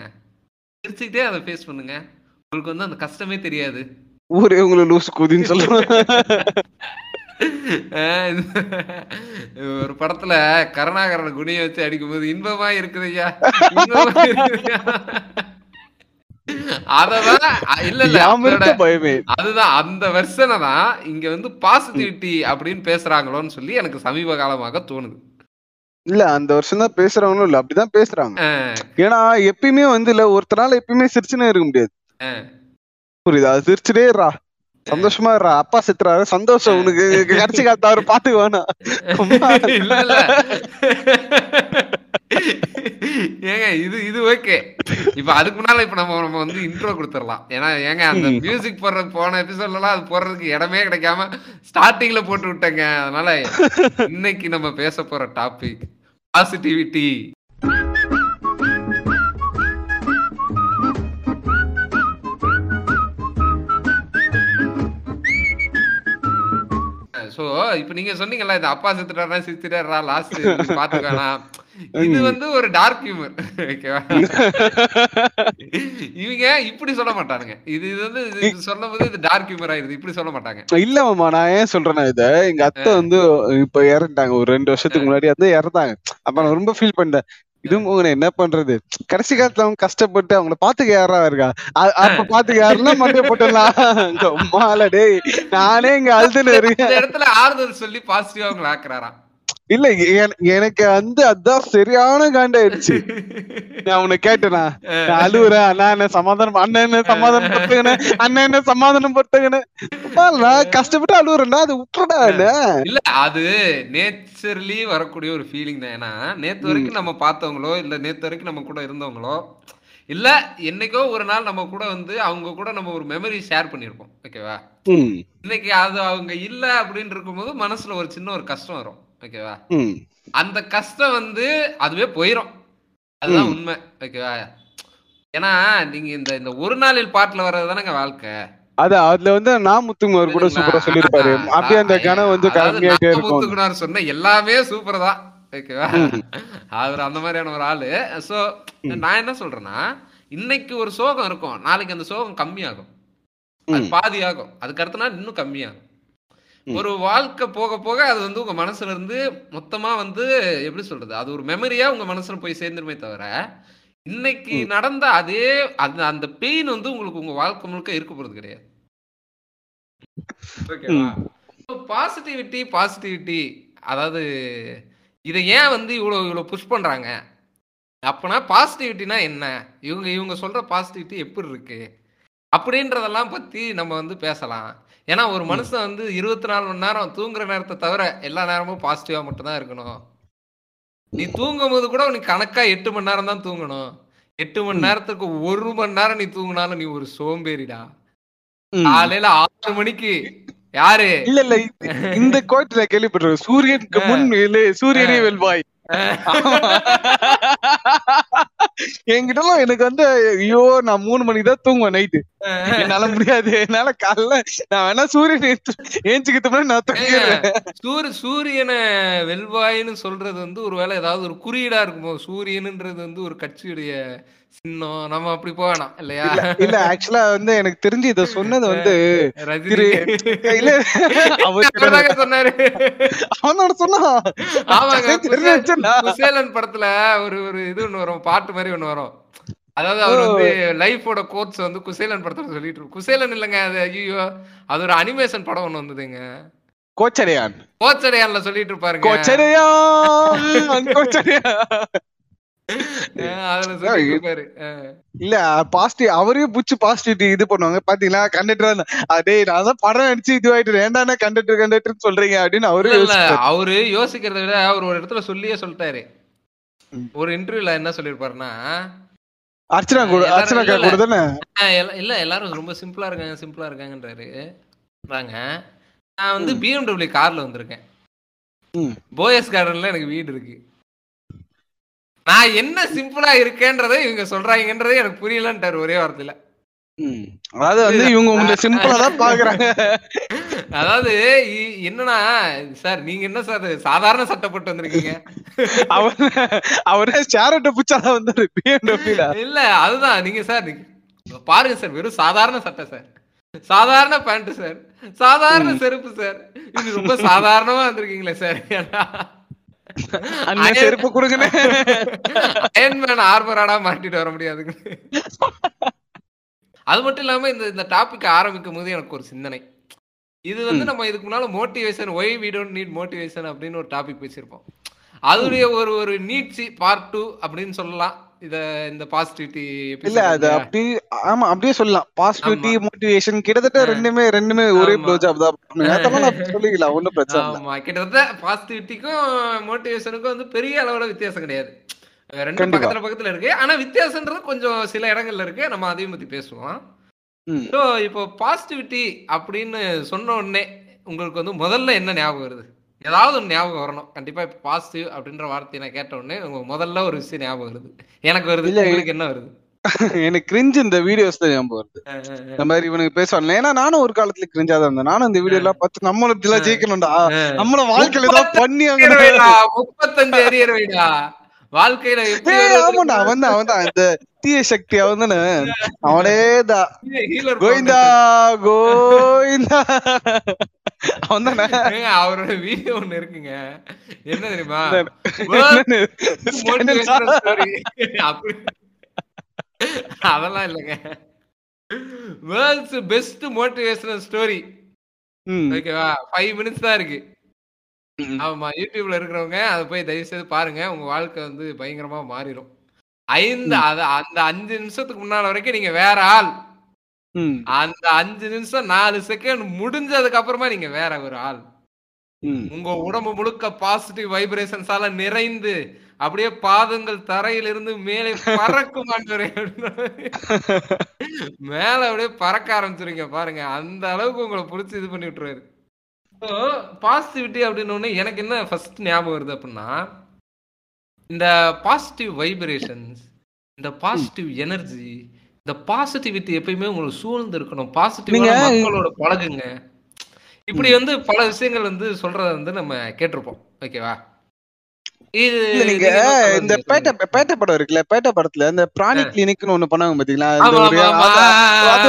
A: சிரிச்சுக்கிட்டே அதை ஃபேஸ் பண்ணுங்க. உங்களுக்கு வந்து அந்த கஷ்டமே தெரியாது.
B: ஊரே உங்களை லூசு குதின்னு சொல்லுவாங்க *laughs*
A: ஒரு படத்துல கருணாகரன் குனிய வச்சு அடிக்கும்போது இன்பமா இருக்குது ஐயா. இன்பமா *laughs* இருக்குதுய்யா. அததான் அ- இல்ல இல்ல.
B: பயமே.
A: அதுதான் அந்த வெர்ஷனை தான் இங்க வந்து பாசிட்டிவிட்டி அப்படின்னு பேசுறாங்களோன்னு சொல்லி எனக்கு சமீப காலமாக தோணுது.
B: இல்ல அந்த வருஷம் தான் பேசுறவங்களும் இல்ல. அப்படிதான் பேசுறாங்க. ஏன்னா எப்பயுமே வந்து இல்ல ஒருத்தனால எப்பயுமே சிரிச்சுனே இருக்க முடியாது. புரியுதா? சிரிச்சுட்டே சந்தோஷமா இருறா. அப்பா செத்துறாரு. சந்தோஷம். உனக்கு *laughs* கடைசி காலத்து அவரு பாத்துக்கு வேணாம் *laughs*
A: ஏங்க இது இது ஓகே. இப்ப அதுக்கு முன்னால இப்ப நம்ம நம்ம வந்து இன்ட்ரோ கொடுத்துடலாம். ஏன்னா ஏங்க அந்த மியூசிக் போடுறது போன எபிசோட்லாம் அது போடுறதுக்கு இடமே கிடைக்காம ஸ்டார்டிங்ல போட்டு விட்டேங்க. அதனால *laughs* இன்னைக்கு நம்ம பேச போற டாபிக் பாசிட்டிவிட்டி சோ இப்ப நீங்க சொன்னீங்கல்ல இந்த அப்பா செத்துட்டாரா சித்துட்டாரா லாஸ்ட் பாத்துக்கலாம் இது வந்து ஒரு டார்க் ஹியூமர் ஓகேவா இவங்க இப்படி சொல்ல மாட்டானுங்க. இது இது வந்து இது சொல்லும் போது இது டார்க் ஹியூமர் ஆயிருது. இப்படி சொல்ல மாட்டாங்க.
B: இல்ல மாமா நான் ஏன் சொல்றேன்னா இத? எங்க அத்தை வந்து இப்ப இறந்துட்டாங்க. ஒரு ரெண்டு வருஷத்துக்கு முன்னாடி வந்து இறந்தாங்க. அப்ப நான் ரொம்ப ஃபீல் பண்ணேன். இதுவும் உங்களை என்ன பண்றது? கடைசி காலத்துல அவங்க கஷ்டப்பட்டு அவங்கள பாத்துக்க யாரா இருக்கா? அப்ப பாத்துக்க யாருன்னா மண்டைய போட்டுடலாம். மால டேய் நானே இங்க அழுதுன்னு இருக்கேன்.
A: இடத்துல ஆறுதல் சொல்லி பாசிட்டிவா அவங்களை ஆக்குறாராம்.
B: இல்ல என- எனக்கு வந்து அதான் சரியான காண்டாயிடுச்சு *laughs* நான் உன்னை கேட்டேனா? நான் அழுவுறேன். அண்ணா என்ன சமாதானம் அண்ணன் என்ன சமாதானம் படுத்துங்கன்னு அண்ணன் என்ன சமாதானம் படுத்துங்கன்னு நான் கஷ்டப்பட்டு அழுவுறேன்னா அது விட்டுறடா
A: இல்ல அது நேச்சர்லி வரக்கூடிய ஒரு ஃபீலிங் தான். ஏன்னா நேத்து வரைக்கும் நம்ம பார்த்தவங்களோ இல்ல நேத்து வரைக்கும் நம்ம கூட இருந்தவங்களோ இல்ல என்னைக்கோ ஒரு நாள் நம்ம கூட வந்து அவங்க கூட நம்ம ஒரு மெமரி ஷேர் பண்ணியிருப்போம். ஓகேவா இன்னைக்கு அது அவங்க இல்ல அப்படின்னு இருக்கும்போது மனசுல ஒரு சின்ன ஒரு கஷ்டம் வரும். ஓகேவா? அந்த கஷ்டம் வந்து அதுவே போயிரும். அதுதான். உண்மை. ஓகேவா? ஏன்னா நீங்க இந்த இந்த ஒரு நாளில் பாட்டுல வர்றது தானேங்க வாழ்க்கை.
B: அது அதுல வந்து நாமுத்துமார் கூட சூப்பரா சொல்லியிருப்பாரு.
A: ஆ,
B: அப்படியே அந்த கணம் வந்து
A: நம்ம
B: இருக்கும்.
A: சொன்ன எல்லாமே சூப்பர் தான். ஓகேவா. அவர் அந்த மாதிரியான ஒரு ஆளு. சோ நான் என்ன சொல்றேன்னா இன்னைக்கு ஒரு சோகம் இருக்கும். நாளைக்கு அந்த சோகம் கம்மியாகும். அது. பாதி ஆகும் அதுக்கு அடுத்த நாள் இன்னும் கம்மியாகும். ஒரு வாழ்க்கை போக போக அது வந்து உங்க மனசுல இருந்து மொத்தமா வந்து எப்படி சொல்றது அது ஒரு மெமரியா உங்க மனசுல போய் சேர்ந்துருமே தவிர இன்னைக்கு நடந்த அதே அந்த அந்த பெயின் வந்து உங்களுக்கு உங்க வாழ்க்கை முழுக்க இருக்க போறது கிடையாது. ஓகேவா? பாசிட்டிவிட்டி பாசிட்டிவிட்டி அதாவது இதை ஏன் வந்து இவ்வளோ இவ்வளோ புஷ் பண்றாங்க? அப்பனா பாசிட்டிவிட்டினா என்ன? இவங்க இவங்க சொல்ற பாசிட்டிவிட்டி எப்படி இருக்கு? அப்படின்றதெல்லாம் பத்தி நம்ம வந்து பேசலாம். ஏன்னா ஒரு மனுஷன் வந்து இருபத்தி நாலு மணி நேரம் தூங்குற நேரத்தை தவிர எல்லா நேரமும் பாசிட்டிவா மட்டும்தான் இருக்கணும். நீ தூங்கும் போது கூட உனக்கு கணக்கா எட்டு மணி நேரம் தான் தூங்கணும். எட்டு மணி நேரத்துக்கு ஒரு மணி நேரம் நீ தூங்கினாலும் நீ ஒரு சோம்பேறிடா. காலையில ஆறு மணிக்கு. யாரு?
B: இல்ல இல்ல இந்த- கோட்ல கேள்விப்பட்டிருக்கேன். சூரியனுக்கு முன் சூரியனே வெல்வாய். *laughs* என்கிட்டலாம் எனக்கு வந்து ஐயோ நான் மூணு மணிக்கு தான் தூங்குவேன் நைட்டு என்னால முடியாது. என்னால காலைல நான் வேணா சூரியன் ஏஞ்சுக்கிட்டு முன்னாடி நான் தூங்கிடுறேன்.
A: சூரிய சூரியனை வெல்வாயின்னு சொல்றது வந்து ஒருவேளை ஏதாவது ஒரு குறியீடா இருக்குமோ? சூரியனுன்றது வந்து ஒரு கட்சியுடைய சின்னம் நம்ம அப்படி போவேணாம் இல்லையா?
B: இல்ல ஆக்சுவலா வந்து எனக்கு தெரிஞ்சு இத சொன்னது வந்து இல்ல அவர்
A: சொன்னாரு.
B: அவனோட சொன்னா
A: ஆமாங்க படத்துல ஒரு ஒரு இது ஒண்ணு வரும் பாட்டு மாதிரி ஒண்ணு வரும். அதாவது அவர் வந்து லைஃபோட கோட்ஸ் வந்து குசேலன் படத்துல சொல்லிட்டு இருக்கு குசேலன் இல்லைங்க அது ஐயோ அது ஒரு அனிமேஷன் படம் ஒண்ணு வந்ததுங்க.
B: கோச்சடையான்.
A: கோச்சடையான்ல சொல்லிட்டு இருப்பாருங்க.
B: கோச்சடையான் கோச்சடையான். இல்ல பாசிட்டிவ் அவரையும் புடிச்சு பாசிட்டிவிட்டி இது பண்ணுவாங்க. பாத்தீங்களா? கண்டக்டர் அதே நான் தான் படம் நடிச்சு இதுவாயிட்டு ஏன்டா கண்டக்டர் கண்டக்டர் சொல்றீங்க? அப்படின்னு அவரு.
A: அவரு யோசிக்கிறத விட அவர் ஒரு இடத்துல சொல்லியே சொல்லிட்டாரு. ஒரு இன்டர்வியூல என்ன சொல்லிருப்பாருன்னா
B: அர்ச்சனா கூட அர்ச்சனா கூட தானே?
A: இல்ல எல்லாரும் ரொம்ப சிம்பிளா இருக்காங்க சிம்பிளா இருக்காங்கன்றாரு. வாங்க. நான் வந்து பிஎம்டபிள்யூ கார்ல வந்திருக்கேன். போயஸ் கார்டன்ல எனக்கு வீடு இருக்கு. நான் என்ன சிம்பிளா இருக்கேன்றதை இவங்க சொல்றாங்கன்றதே எனக்கு புரியலன்ட்டாரு ஒரே வார்த்தையில.
B: ம். அதாவது வந்து இவங்க உங்களை சிம்பிளா தான் பாக்குறாங்க.
A: அதாவது என்னன்னா சார் நீங்க என்ன சார் சாதாரண சட்டப்பட்டு வந்திருக்கீங்க.
B: அவர் அவரே சேரட்ட புச்சாதான் வந்தாரு பிஎம்டபிள்யூல
A: இல்ல அதுதான். நீங்க சார் பாருங்க சார் வெறும் சாதாரண சட்டை சார். சாதாரண பேண்ட் சார். சாதாரண செருப்பு சார். இது ரொம்ப சாதாரணமா வந்திருக்கீங்களே சார்.
B: அண்ணன் செருப்பு கொடுங்கன்னு
A: அயன்மேன் ஆர்மராடா மாட்டிட்டு வர முடியாதுங்க அது மட்டும் இல்லாம இந்த இந்த டாபிக் ஆரம்பிக்கும் போது எனக்கு ஒரு சிந்தனை. இது வந்து நம்ம இதுக்கு முன்னால motivation why we don't need motivation அப்படின்னு ஒரு டாபிக் பேசியிருப்போம். அதுடைய ஒரு ஒரு நீட்சி பார்ட் டூ அப்படின்னு சொல்லலாம். இத இந்த பாசிட்டிவிட்டி
B: இல்ல அது அப்படி ஆமா அப்படியே சொல்லலாம். பாசிட்டிவிட்டி மோட்டிவேஷன் கிட்டத்தட்ட ரெண்டுமே ரெண்டுமே ஒரே. ப்ளோ ஜாப் தான். *laughs* சொல்லிக்கலாம் ஒண்ணும் பிரச்சனை இல்ல.
A: ஆமா கிட்டத்தட்ட பாசிட்டிவிட்டிக்கும் மோட்டிவேஷனுக்கும் வந்து பெரிய அளவுல வித்தியாசம் கிடையாது. ரெண்டு. பக்கத்துல பக்கத்துல இருக்கு. ஆனா வித்தியாசம்ன்றது கொஞ்சம் சில இடங்கள்ல இருக்கு. நம்ம அதையும் பத்தி பேசுவோம். ஸோ இப்போ பாசிட்டிவிட்டி அப்படின்னு சொன்ன உடனே உங்களுக்கு வந்து முதல்ல என்ன ஞாபகம் வருது? ஏதாவது ஒரு ஞாபகம் வரணும். கண்டிப்பா இப்போ பாசிட்டிவ் அப்படின்ற வார்த்தையை நான் கேட்ட உடனே உங்க முதல்ல ஒரு விஷயம் ஞாபகம் வருது. எனக்கு வருது. உங்களுக்கு என்ன வருது? *laughs*
B: எனக்கு கிரிஞ்சு இந்த வீடியோஸ் தான் ஞாபகம் வருது. இந்த மாதிரி இவனுக்கு பேசுவாங்க ஏன்னா நானும் ஒரு காலத்துல கிரிஞ்சா தான் இருந்தேன். நானும் இந்த வீடியோ எல்லாம் பார்த்து நம்மளும் இப்படி எல்லாம் ஜெயிக்கணும்டா. நம்மள வாழ்க்கையில ஏதாவது பண்ணி
A: முப்பத்தஞ்சு எரியற வைடா வாழ்க்கையில
B: ஆமாண்டா அவன் தான் அவன் தான் *laughs* இந்த தீய சக்தி அவன் தானே அவனே தான் கோவிந்தா கோவிந்தா. *laughs*
A: அவரோட வீடியோ ஒண்ணு இருக்குங்க. என்ன தெரியுமா? அதெல்லாம் இல்லைங்க. வேர்ல்ட்ஸ் பெஸ்ட் மோட்டிவேஷனல் ஸ்டோரி ஓகேவா? ஃபைவ் மினிட்ஸ் தான் இருக்கு. ஆமா யூடியூப்ல இருக்கிறவங்க அதை போய் தயவு செய்து பாருங்க. உங்க வாழ்க்கை வந்து பயங்கரமா மாறிடும். ஐந்து அது அந்த அஞ்சு நிமிஷத்துக்கு முன்னால வரைக்கும் நீங்க வேற ஆள். அந்த அஞ்சு நிமிஷம் நாலு செகண்ட் முடிஞ்சதுக்கு அப்புறமா நீங்க வேற ஒரு ஆள். உங்க உடம்பு முழுக்க பாசிட்டிவ் வைப்ரேஷன்ஸால நிறைந்து அப்படியே பாதங்கள் தரையிலிருந்து மேலே பறக்கும் மேல அப்படியே பறக்க ஆரம்பிச்சிருங்க பாருங்க. அந்த அளவுக்கு உங்களை புடிச்சு இது பண்ணி விட்டுருவாரு. பாசிட்டிவிட்டி அப்படின்னு எனக்கு என்ன ஃபர்ஸ்ட் ஞாபகம் வருது அப்படின்னா இந்த பாசிட்டிவ் வைப்ரேஷன்ஸ் இந்த பாசிட்டிவ் எனர்ஜி இந்த பாசிட்டிவிட்டி எப்பயுமே உங்களுக்கு சூழ்ந்து இருக்கணும். பாசிட்டிவ் மக்களோட பழகுங்க. இப்படி வந்து பல விஷயங்கள் வந்து சொல்றத வந்து நம்ம கேட்டிருப்போம். ஓகேவா
B: இல்ல நீங்க? இந்த பேட்டை பேட்டை படம் இருக்குல்ல பேட்டை படத்துல இந்த பிராணி கிளினிக்னு ஒண்ணு பண்ணாங்க பாத்தீங்களா? அது-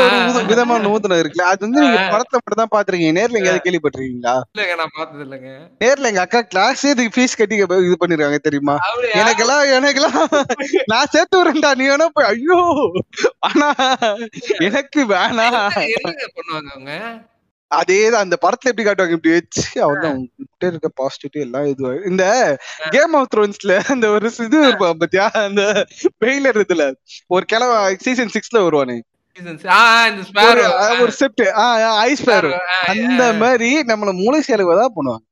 B: ஒரு வித- விதமான நூதனம் இருக்குல்ல அது வந்து நீங்க படத்துல மட்டும் தான் பாத்துருக்கீங்க. நேர்ல எங்கேயாவது கேள்விப்பட்டிருக்கீங்களா?
A: இல்லைங்க நான் பார்த்தது இல்லைங்க.
B: நேர்ல எங்க அக்கா கிளாஸே இதுக்கு ஃபீஸ் கட்டி இது பண்ணிருக்காங்க தெரியுமா? எனக்கெல்லாம் எனக்கெல்லாம் நான் சேர்த்து விடுறேன்டா நீ வேணா போய் ஐயோ! ஆனா எனக்கு வேணாம்
A: என்னங்க பண்ணுவாங்க அவங்க?
B: அதேதான் அந்த படத்துல எப்படி காட்டுவாங்க? இப்படி வச்சு அவன்தான் உங்ககிட்ட இருக்க பாசிட்டிவ் எல்லாம் இது இந்த கேம் ஆஃப் த்ரோன்ஸ்ல அந்த ஒரு இது இருப்பான் பாத்தியா? அந்த பெயிலர் இதுல. ஒரு கிழவ சீசன் சிக்ஸ்ல வருவானே. ஒரு செப்ட் ஐஸ் பேர் அந்த மாதிரி நம்மள மூளை செலவு தான் பண்ணுவாங்க.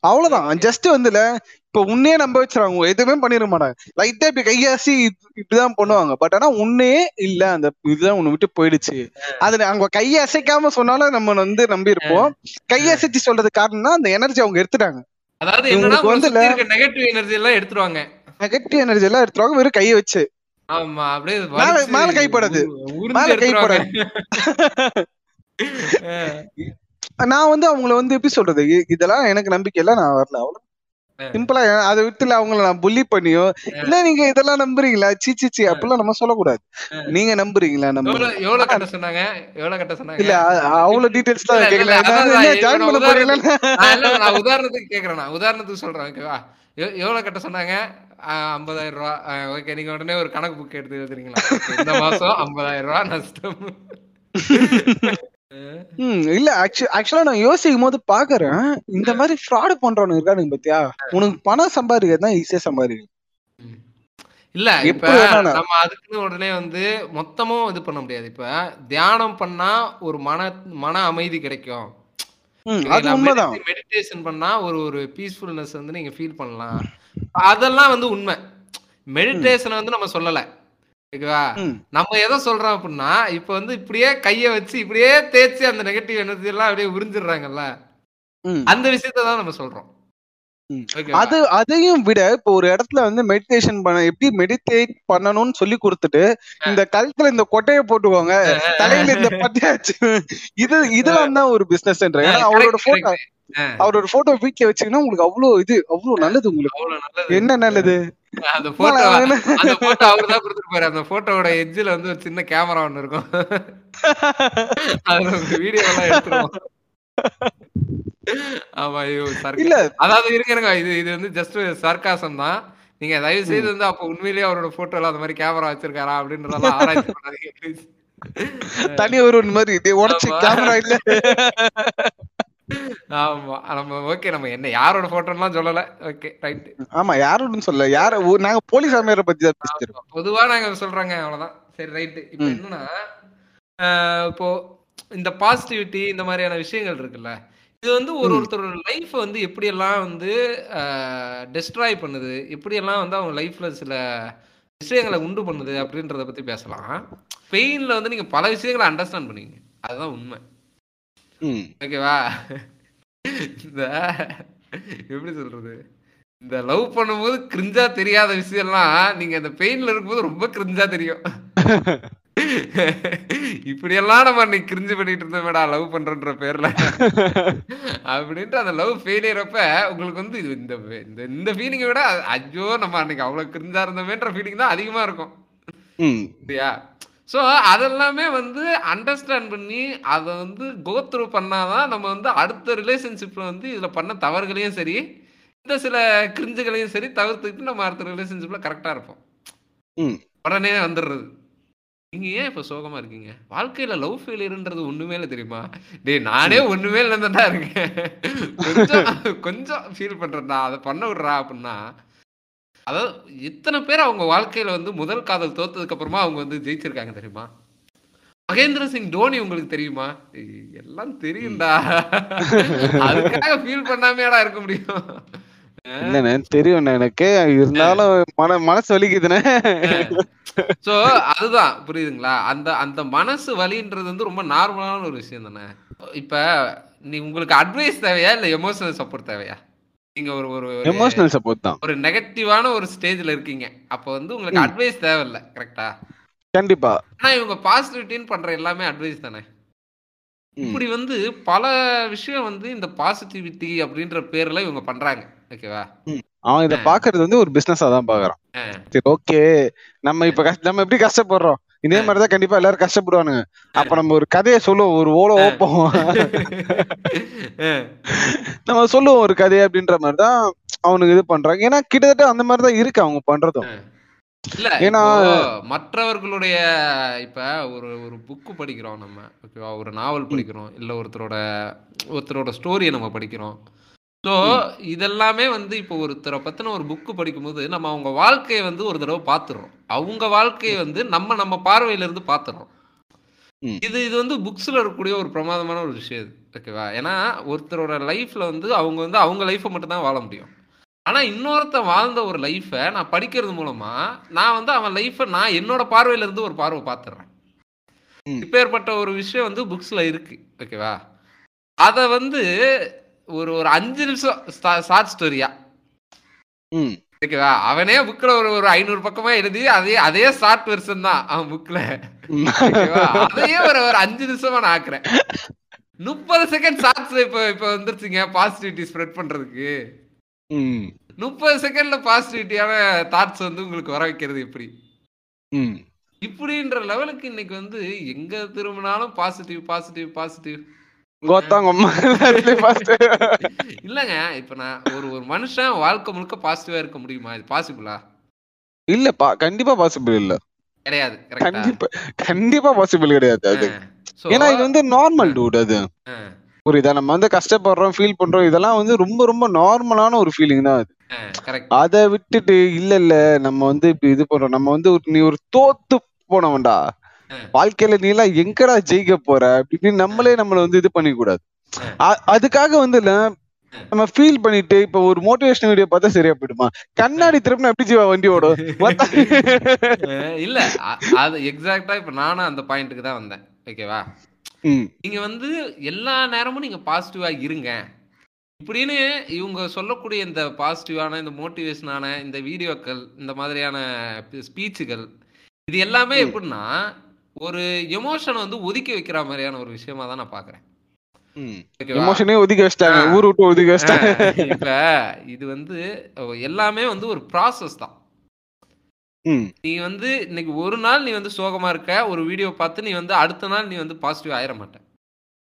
B: அவ்வளவுதான். ஜஸ்ட் வந்துல இப்ப உன்னே நம்ப வச்சிருவாங்க. எதுவுமே பண்ணிட மாட்டாங்க. லைட்டா இப்படி கையாசி இப்ப- இப்படிதான் பண்ணுவாங்க. பட் ஆனா உன்னே இல்ல. அந்த இதுதான் உன்னை விட்டு போயிடுச்சு. அதுல அவங்க கையை அசைக்காம சொன்னாலும் நம்ம வந்து நம்பி இருப்போம். கையை அசைச்சு சொல்றதுக்கு காரணம்னா அந்த எனர்ஜி அவங்க எடுத்துட்டாங்க.
A: அதாவது
B: வந்து
A: நெகட்டிவ் எனர்ஜி எல்லாம் எடுத்துருவாங்க.
B: நெகட்டிவ் எனர்ஜி எல்லாம் எடுத்துருவாங்க. வெறும் கையை வச்சு.
A: ஆமா அப்படியே
B: மேல-
A: வலிச்சு
B: மேல கைப்படாது. *laughs* நான் வந்து அவங்கள வந்து எப்படி சொல்றது? இதெல்லாம் எனக்கு நம்பிக்கை இல்ல நான் வரல அவ்வளவு. சிம்பிளா அதை விட்டுல அவங்கள நான் புள்ளி பண்ணியோ இல்ல நீங்க இதெல்லாம் நம்புறீங்களா? சி சி சி அப்படிலாம் நம்ம சொல்லக்கூடாது. நீங்க நம்புறீங்களா? நம்ம
A: எவ்வளவு கட்ட சொன்னாங்க? எவ்வளவு கட்ட சொன்னாங்க?
B: இல்ல அவ்வளவு டீடைல்ஸ் தான் கேக்கல. நான் ஜாயின் பண்ண போறீங்களா
A: உதாரணத்துக்கு கேக்குறேன் நான் உதாரணத்துக்கு சொல்றேன் ஓகேவா எவ்- எவ்வளவு கட்ட சொன்னாங்க? ஐம்பதாயிரம் ரூபா. ஓகே நீங்க உடனே ஒரு கணக்கு புக் எடுத்து எழுதுறீங்களா? இந்த மாசம் ஐம்பதாயிரம் ரூபா நஷ்டம். *laughs*
B: இல்ல ஆக்சுவலா நான் யோசிக்கும் போது பாக்குறேன் இந்த மாதிரி ஃப்ராட் பண்றவனு இருக்கானுங்க பாத்தியா? உனக்கு பணம் சம்பாதிக்கிறது தான் ஈஸியா சம்பாதிக்கிறது
A: இல்ல இப்ப. நம்ம அதுக்குன்னு உடனே வந்து மொத்தமும் இது பண்ண முடியாது. இப்ப தியானம் பண்ணா ஒரு மன மன அமைதி கிடைக்கும்.
B: அது உண்மைதான்
A: மெடிடேஷன் பண்ணா ஒரு ஒரு பீஸ்ஃபுல்னஸ் வந்து நீங்க ஃபீல் பண்ணலாம். அதெல்லாம் வந்து உண்மை. மெடிடேஷனை வந்து நம்ம சொல்லல. ஓகேவா நம்ம எதை சொல்றோம் அப்படின்னா இப்ப வந்து இப்படியே கைய வச்சு இப்படியே தேய்ச்சி அந்த நெகட்டிவ் எனர்ஜி எல்லாம் அப்படியே உறிஞ்சிடுறாங்கல்ல. அந்த விஷயத்த தான் நம்ம சொல்றோம்?
B: அது அதையும் விட இப்போ ஒரு இடத்துல வந்து மெடிடேஷன் பண்ண எப்படி மெடிடேட் பண்ணணும்னு சொல்லி கொடுத்துட்டு இந்த கழுத்துல இந்த கொட்டைய போட்டுக்கோங்க தலையில இந்த பட்டியாச்சு இது இதெல்லாம் தான் ஒரு பிசினஸ்ன்ற ஏன்னா அவரோட போட்டோ அவரோட போட்டோ வீட்ல வச்சீங்கன்னா உங்களுக்கு அவ்வளவு இது அவ்வளவு நல்லது உங்களுக்கு. என்ன நல்லது?
A: அந்த போட்டோ அந்த போட்டோ அவர் தான் கொடுத்துருப்பாரு. அந்த போட்டோவோட எட்ஜ்ல வந்து ஒரு சின்ன கேமரா ஒண்ணு இருக்கும். *laughs* உங்க வீடியோ எல்லாம் எடுத்துருவோம். ஆமா sarcasm.
B: இல்ல
A: அதாவது இருங்க இது இது வந்து ஜஸ்ட் சர்க்காசம் தான் நீங்க தயவு செய்து வந்து அப்ப உண்மையிலேயே அவரோட போட்டோல அந்த மாதிரி கேமரா வச்சிருக்காரா அப்படின்றதெல்லாம் ஆராய்ச்சி பண்ணாதீங்க please. *laughs*
B: தனி ஒரு மாதிரி இதே உடச்சு. கேமரா இல்ல *laughs*
A: ஆமா நம்ம ஓகே நம்ம என்ன யாரோட போட்டோலாம் சொல்லல ஓகே ரைட்
B: ஆமா யாரும் சொல்ல யார நாங்க போலீஸ் அமையரை பத்தி தான் பேசிக்கிறோம்
A: பொதுவா நாங்க சொல்றாங்க அவ்வளவுதான் சரி ரைட் இப்போ. என்னன்னா இப்போ இந்த பாசிட்டிவிட்டி இந்த மாதிரியான விஷயங்கள் இருக்குல்ல இது வந்து ஒரு. ஒருத்தரோட லைஃப் வந்து எப்படியெல்லாம் வந்து டெஸ்ட்ராய் பண்ணுது? எப்படியெல்லாம் வந்து அவங்க லைஃப்ல சில விஷயங்களை உண்டு பண்ணுது அப்படின்றத பத்தி பேசலாம். பெயின்ல வந்து நீங்க பல விஷயங்களை அண்டர்ஸ்டாண்ட் பண்ணுவீங்க. அதுதான் உண்மை. ஓகேவா இந்த எப்படி சொல்றது? இந்த லவ் பண்ணும்போது கிரிஞ்சா தெரியாத விஷயம்லாம் நீங்க அந்த பெயின்ல இருக்கும்போது ரொம்ப கிரிஞ்சா தெரியும். *laughs* இப்படியெல்லாம் நம்ம அன்னைக்கு கிரிஞ்சு பண்ணிட்டு இருந்தோமேடா லவ் பண்றன்ற பேர்ல. அப்படின்ட்டு அந்த லவ் ஃபெயிலியர் அப்ப உங்களுக்கு வந்து இது இந்த இந்த இந்த ஃபீலிங்கை விட ஐயோ நம்ம அன்னைக்கு அவ்வளவு கிரிஞ்சா இருந்தோமேன்ற ஃபீலிங் தான் அதிகமா இருக்கும். சரியா? ஸோ அதெல்லாமே வந்து அண்டர்ஸ்டாண்ட் பண்ணி அதை வந்து கோத்ரூ பண்ணாதான் நம்ம வந்து அடுத்த ரிலேஷன்ஷிப்ல வந்து இதுல பண்ண தவறுகளையும் சரி இந்த சில கிரிஞ்சுகளையும் சரி தவிர்த்துக்கிட்டு நம்ம அடுத்த ரிலேஷன்ஷிப்ல கரெக்டா இருப்போம். உடனே வந்துடுறது. நீங்க ஏன் இப்ப சோகமா இருக்கீங்க? வாழ்க்கையில லவ் ஃபெயிலியர்ன்றது ஒண்ணுமே இல்லை தெரியுமா? டேய் நானே ஒண்ணுமே இல்லைன்னு இருக்கேன். கொஞ்சம் கொஞ்சம் ஃபீல் பண்றேன்டா. அதை பண்ண விடுறா அப்படின்னா அதாவது எத்தனை பேர் அவங்க வாழ்க்கையில வந்து முதல் காதல் தோத்ததுக்கு அப்புறமா அவங்க வந்து ஜெயிச்சிருக்காங்க தெரியுமா? மகேந்திர சிங் தோனி உங்களுக்கு தெரியுமா? எல்லாம் தெரியும்டா. அதுக்காக ஃபீல் பண்ணாமேடா இருக்க முடியும்.
B: இல்லண்ணே தெரியும் எனக்கு. இருந்தாலும் மன மனசு வலிக்குதுண்ணே.
A: சோ அதுதான் புரியுதுங்களா? அந்த அந்த மனசு வலின்றது வந்து ரொம்ப நார்மலான ஒரு விஷயம் தானே? இப்ப நீ உங்களுக்கு அட்வைஸ் தேவையா இல்ல எமோஷனல் சப்போர்ட் தேவையா? நீங்க ஒரு ஒரு
B: எமோஷனல் சப்போர்ட் தான்.
A: ஒரு நெகட்டிவான ஒரு ஸ்டேஜ்ல இருக்கீங்க. அப்ப வந்து உங்களுக்கு. அட்வைஸ் தேவையில்ல கரெக்டா
B: கண்டிப்பா.
A: ஆனா இவங்க பாசிட்டிவிட்டின்னு பண்ற எல்லாமே அட்வைஸ் தானே. இப்படி வந்து பல விஷயம் வந்து இந்த பாசிட்டிவிட்டி அப்படின்ற பேர்ல இவங்க பண்றாங்க ஓகேவா
B: அவன் இத பாக்குறது வந்து ஒரு பிசினஸா தான் பாக்குறான். சரி ஓகே நம்ம இப்ப நம்ம எப்படி கஷ்டப்படுறோம்? இதே மாதிரிதான் கண்டிப்பா எல்லாரும் கஷ்டப்படுவானுங்க. அப்ப நம்ம ஒரு கதையை சொல்லுவோம் ஒரு ஓலை ஓப்போம். நம்ம சொல்லுவோம் ஒரு கதை அப்படின்ற மாதிரிதான் அவனுக்கு இது பண்றாங்க. ஏன்னா கிட்டத்தட்ட அந்த மாதிரிதான் இருக்கு அவங்க பண்றதும்.
A: இல்ல
B: ஏன்னா-
A: மற்றவர்களுடைய இப்ப ஒரு ஒரு புக்கு படிக்கிறோம் நம்ம. ஓகேவா? ஒரு நாவல் படிக்கிறோம். இல்ல ஒருத்தரோட ஒருத்தரோட ஸ்டோரியை நம்ம படிக்கிறோம். ஸோ இதெல்லாமே வந்து இப்போ ஒருத்தரை பத்தின ஒரு புக்கு படிக்கும்போது நம்ம அவங்க வாழ்க்கையை வந்து ஒரு தடவை பார்த்துடுறோம். அவங்க வாழ்க்கையை வந்து நம்ம நம்ம பார்வையில இருந்து பார்த்துடுறோம். இது இது வந்து புக்ஸ்ல இருக்கக்கூடிய ஒரு பிரமாதமான ஒரு விஷயம் இது ஓகேவா ஏன்னா ஒருத்தரோட லைஃப்ல வந்து அவங்க வந்து அவங்க லைஃப்பை மட்டும் தான் வாழ முடியும். ஆனா இன்னொருத்தன் வாழ்ந்த ஒரு லைஃப்பை நான் படிக்கிறது மூலமா நான் வந்து அவன் லைஃப்பை நான் என்னோட பார்வையில இருந்து ஒரு பார்வை பார்த்துடுறேன். இப்பேற்பட்ட ஒரு விஷயம் வந்து புக்ஸ்ல இருக்கு ஓகேவா அத வந்து ஒரு ஒரு அஞ்சு நிமிஷம் ஷார்ட் ஸ்டோரியா ஓகேவா? அவனே புக்ல ஒரு ஒரு ஐநூறு பக்கமா எழுதி அதே அதே ஷார்ட் வெர்ஷன் தான் அவன் புக்ல அதையே ஒரு ஒரு அஞ்சு நிமிஷமா நான் ஆக்குறேன். முப்பது செகண்ட் ஷார்ட்ஸ் இப்ப இப்ப வந்துருச்சுங்க பாசிட்டிவிட்டி ஸ்ப்ரெட் பண்றதுக்கு. முப்பது செகண்ட்ல பாசிட்டிவிட்டியான தாட்ஸ் வந்து உங்களுக்கு வர வைக்கிறது எப்படி? இப்படின்ற லெவலுக்கு இன்னைக்கு வந்து எங்க திரும்பினாலும் பாசிட்டிவ் பாசிட்டிவ் பாசிட்டிவ்
B: கோத்தாங்க. *laughs*
A: இல்லங்க இப்ப நான் ஒரு ஒரு மனுஷன் வாழ்க்கை முழுக்க பாசிட்டிவா இருக்க முடியுமா? இது பாசிபிளா
B: இல்ல பா கண்டிப்பா பாசிபிள் இல்ல.
A: கிடையாது
B: கண்டிப்பா கண்டிப்பா பாசிபிள் கிடையாது அது. ஏன்னா இது வந்து நார்மல் டூட் அது. புரியுதா? நம்ம வந்து கஷ்டப்படுறோம் ஃபீல் பண்றோம் இதெல்லாம் வந்து ரொம்ப ரொம்ப நார்மலான ஒரு ஃபீலிங் தான் அது. அதை விட்டுட்டு இல்ல இல்ல நம்ம வந்து இப்படி இது பண்றோம். நம்ம வந்து ஒரு- நீ ஒரு தோத்து போனவன்டா. வாழ்க்கையில நீ எல்லாம் எங்கடா ஜெயிக்க போற? அப்படின்னு நம்மளே நம்மள வந்து இது பண்ணிக்க கூடாது அதுக்காக வந்து இல்ல நம்ம ஃபீல் பண்ணிட்டு இப்ப ஒரு மோட்டிவேஷன் வீடியோ பார்த்தா சரியா போயிடுமா? கண்ணாடி திருப்பினா எப்படி ஜீவா வண்டி ஓடும்?
A: இல்ல. அது எக்ஸாக்டா இப்ப நானும் அந்த பாயிண்ட்டுக்கு தான் வந்தேன். ஓகேவா நீங்க வந்து எல்லா நேரமும் நீங்க பாசிட்டிவா இருங்க. இப்படின்னு இவங்க சொல்லக்கூடிய இந்த பாசிட்டிவான இந்த மோட்டிவேஷனான இந்த வீடியோக்கள் இந்த மாதிரியான ஸ்பீச்சுகள் இது எல்லாமே. எப்படின்னா ஒரு எமோஷனை வந்து ஒதுக்கி வைக்கிற மாதிரியான ஒரு விஷயமா தான் நான் பாக்குறேன்
B: ம்.
A: ஓகேவா?
B: எமோஷனே ஒதுக்கி வச்சிட்டாங்க. ஊர் விட்டு ஒதுக்கி வச்சிட்டாங்க.
A: இப்ப இது வந்து எல்லாமே வந்து ஒரு ப்ராசஸ் தான்.
B: ம்,
A: நீ வந்து இன்னைக்கு ஒரு நாள் நீ வந்து சோகமா இருக்க ஒரு வீடியோ பார்த்து நீ வந்து அடுத்த நாள் நீ வந்து பாசிட்டிவ் ஆயிட மாட்ட.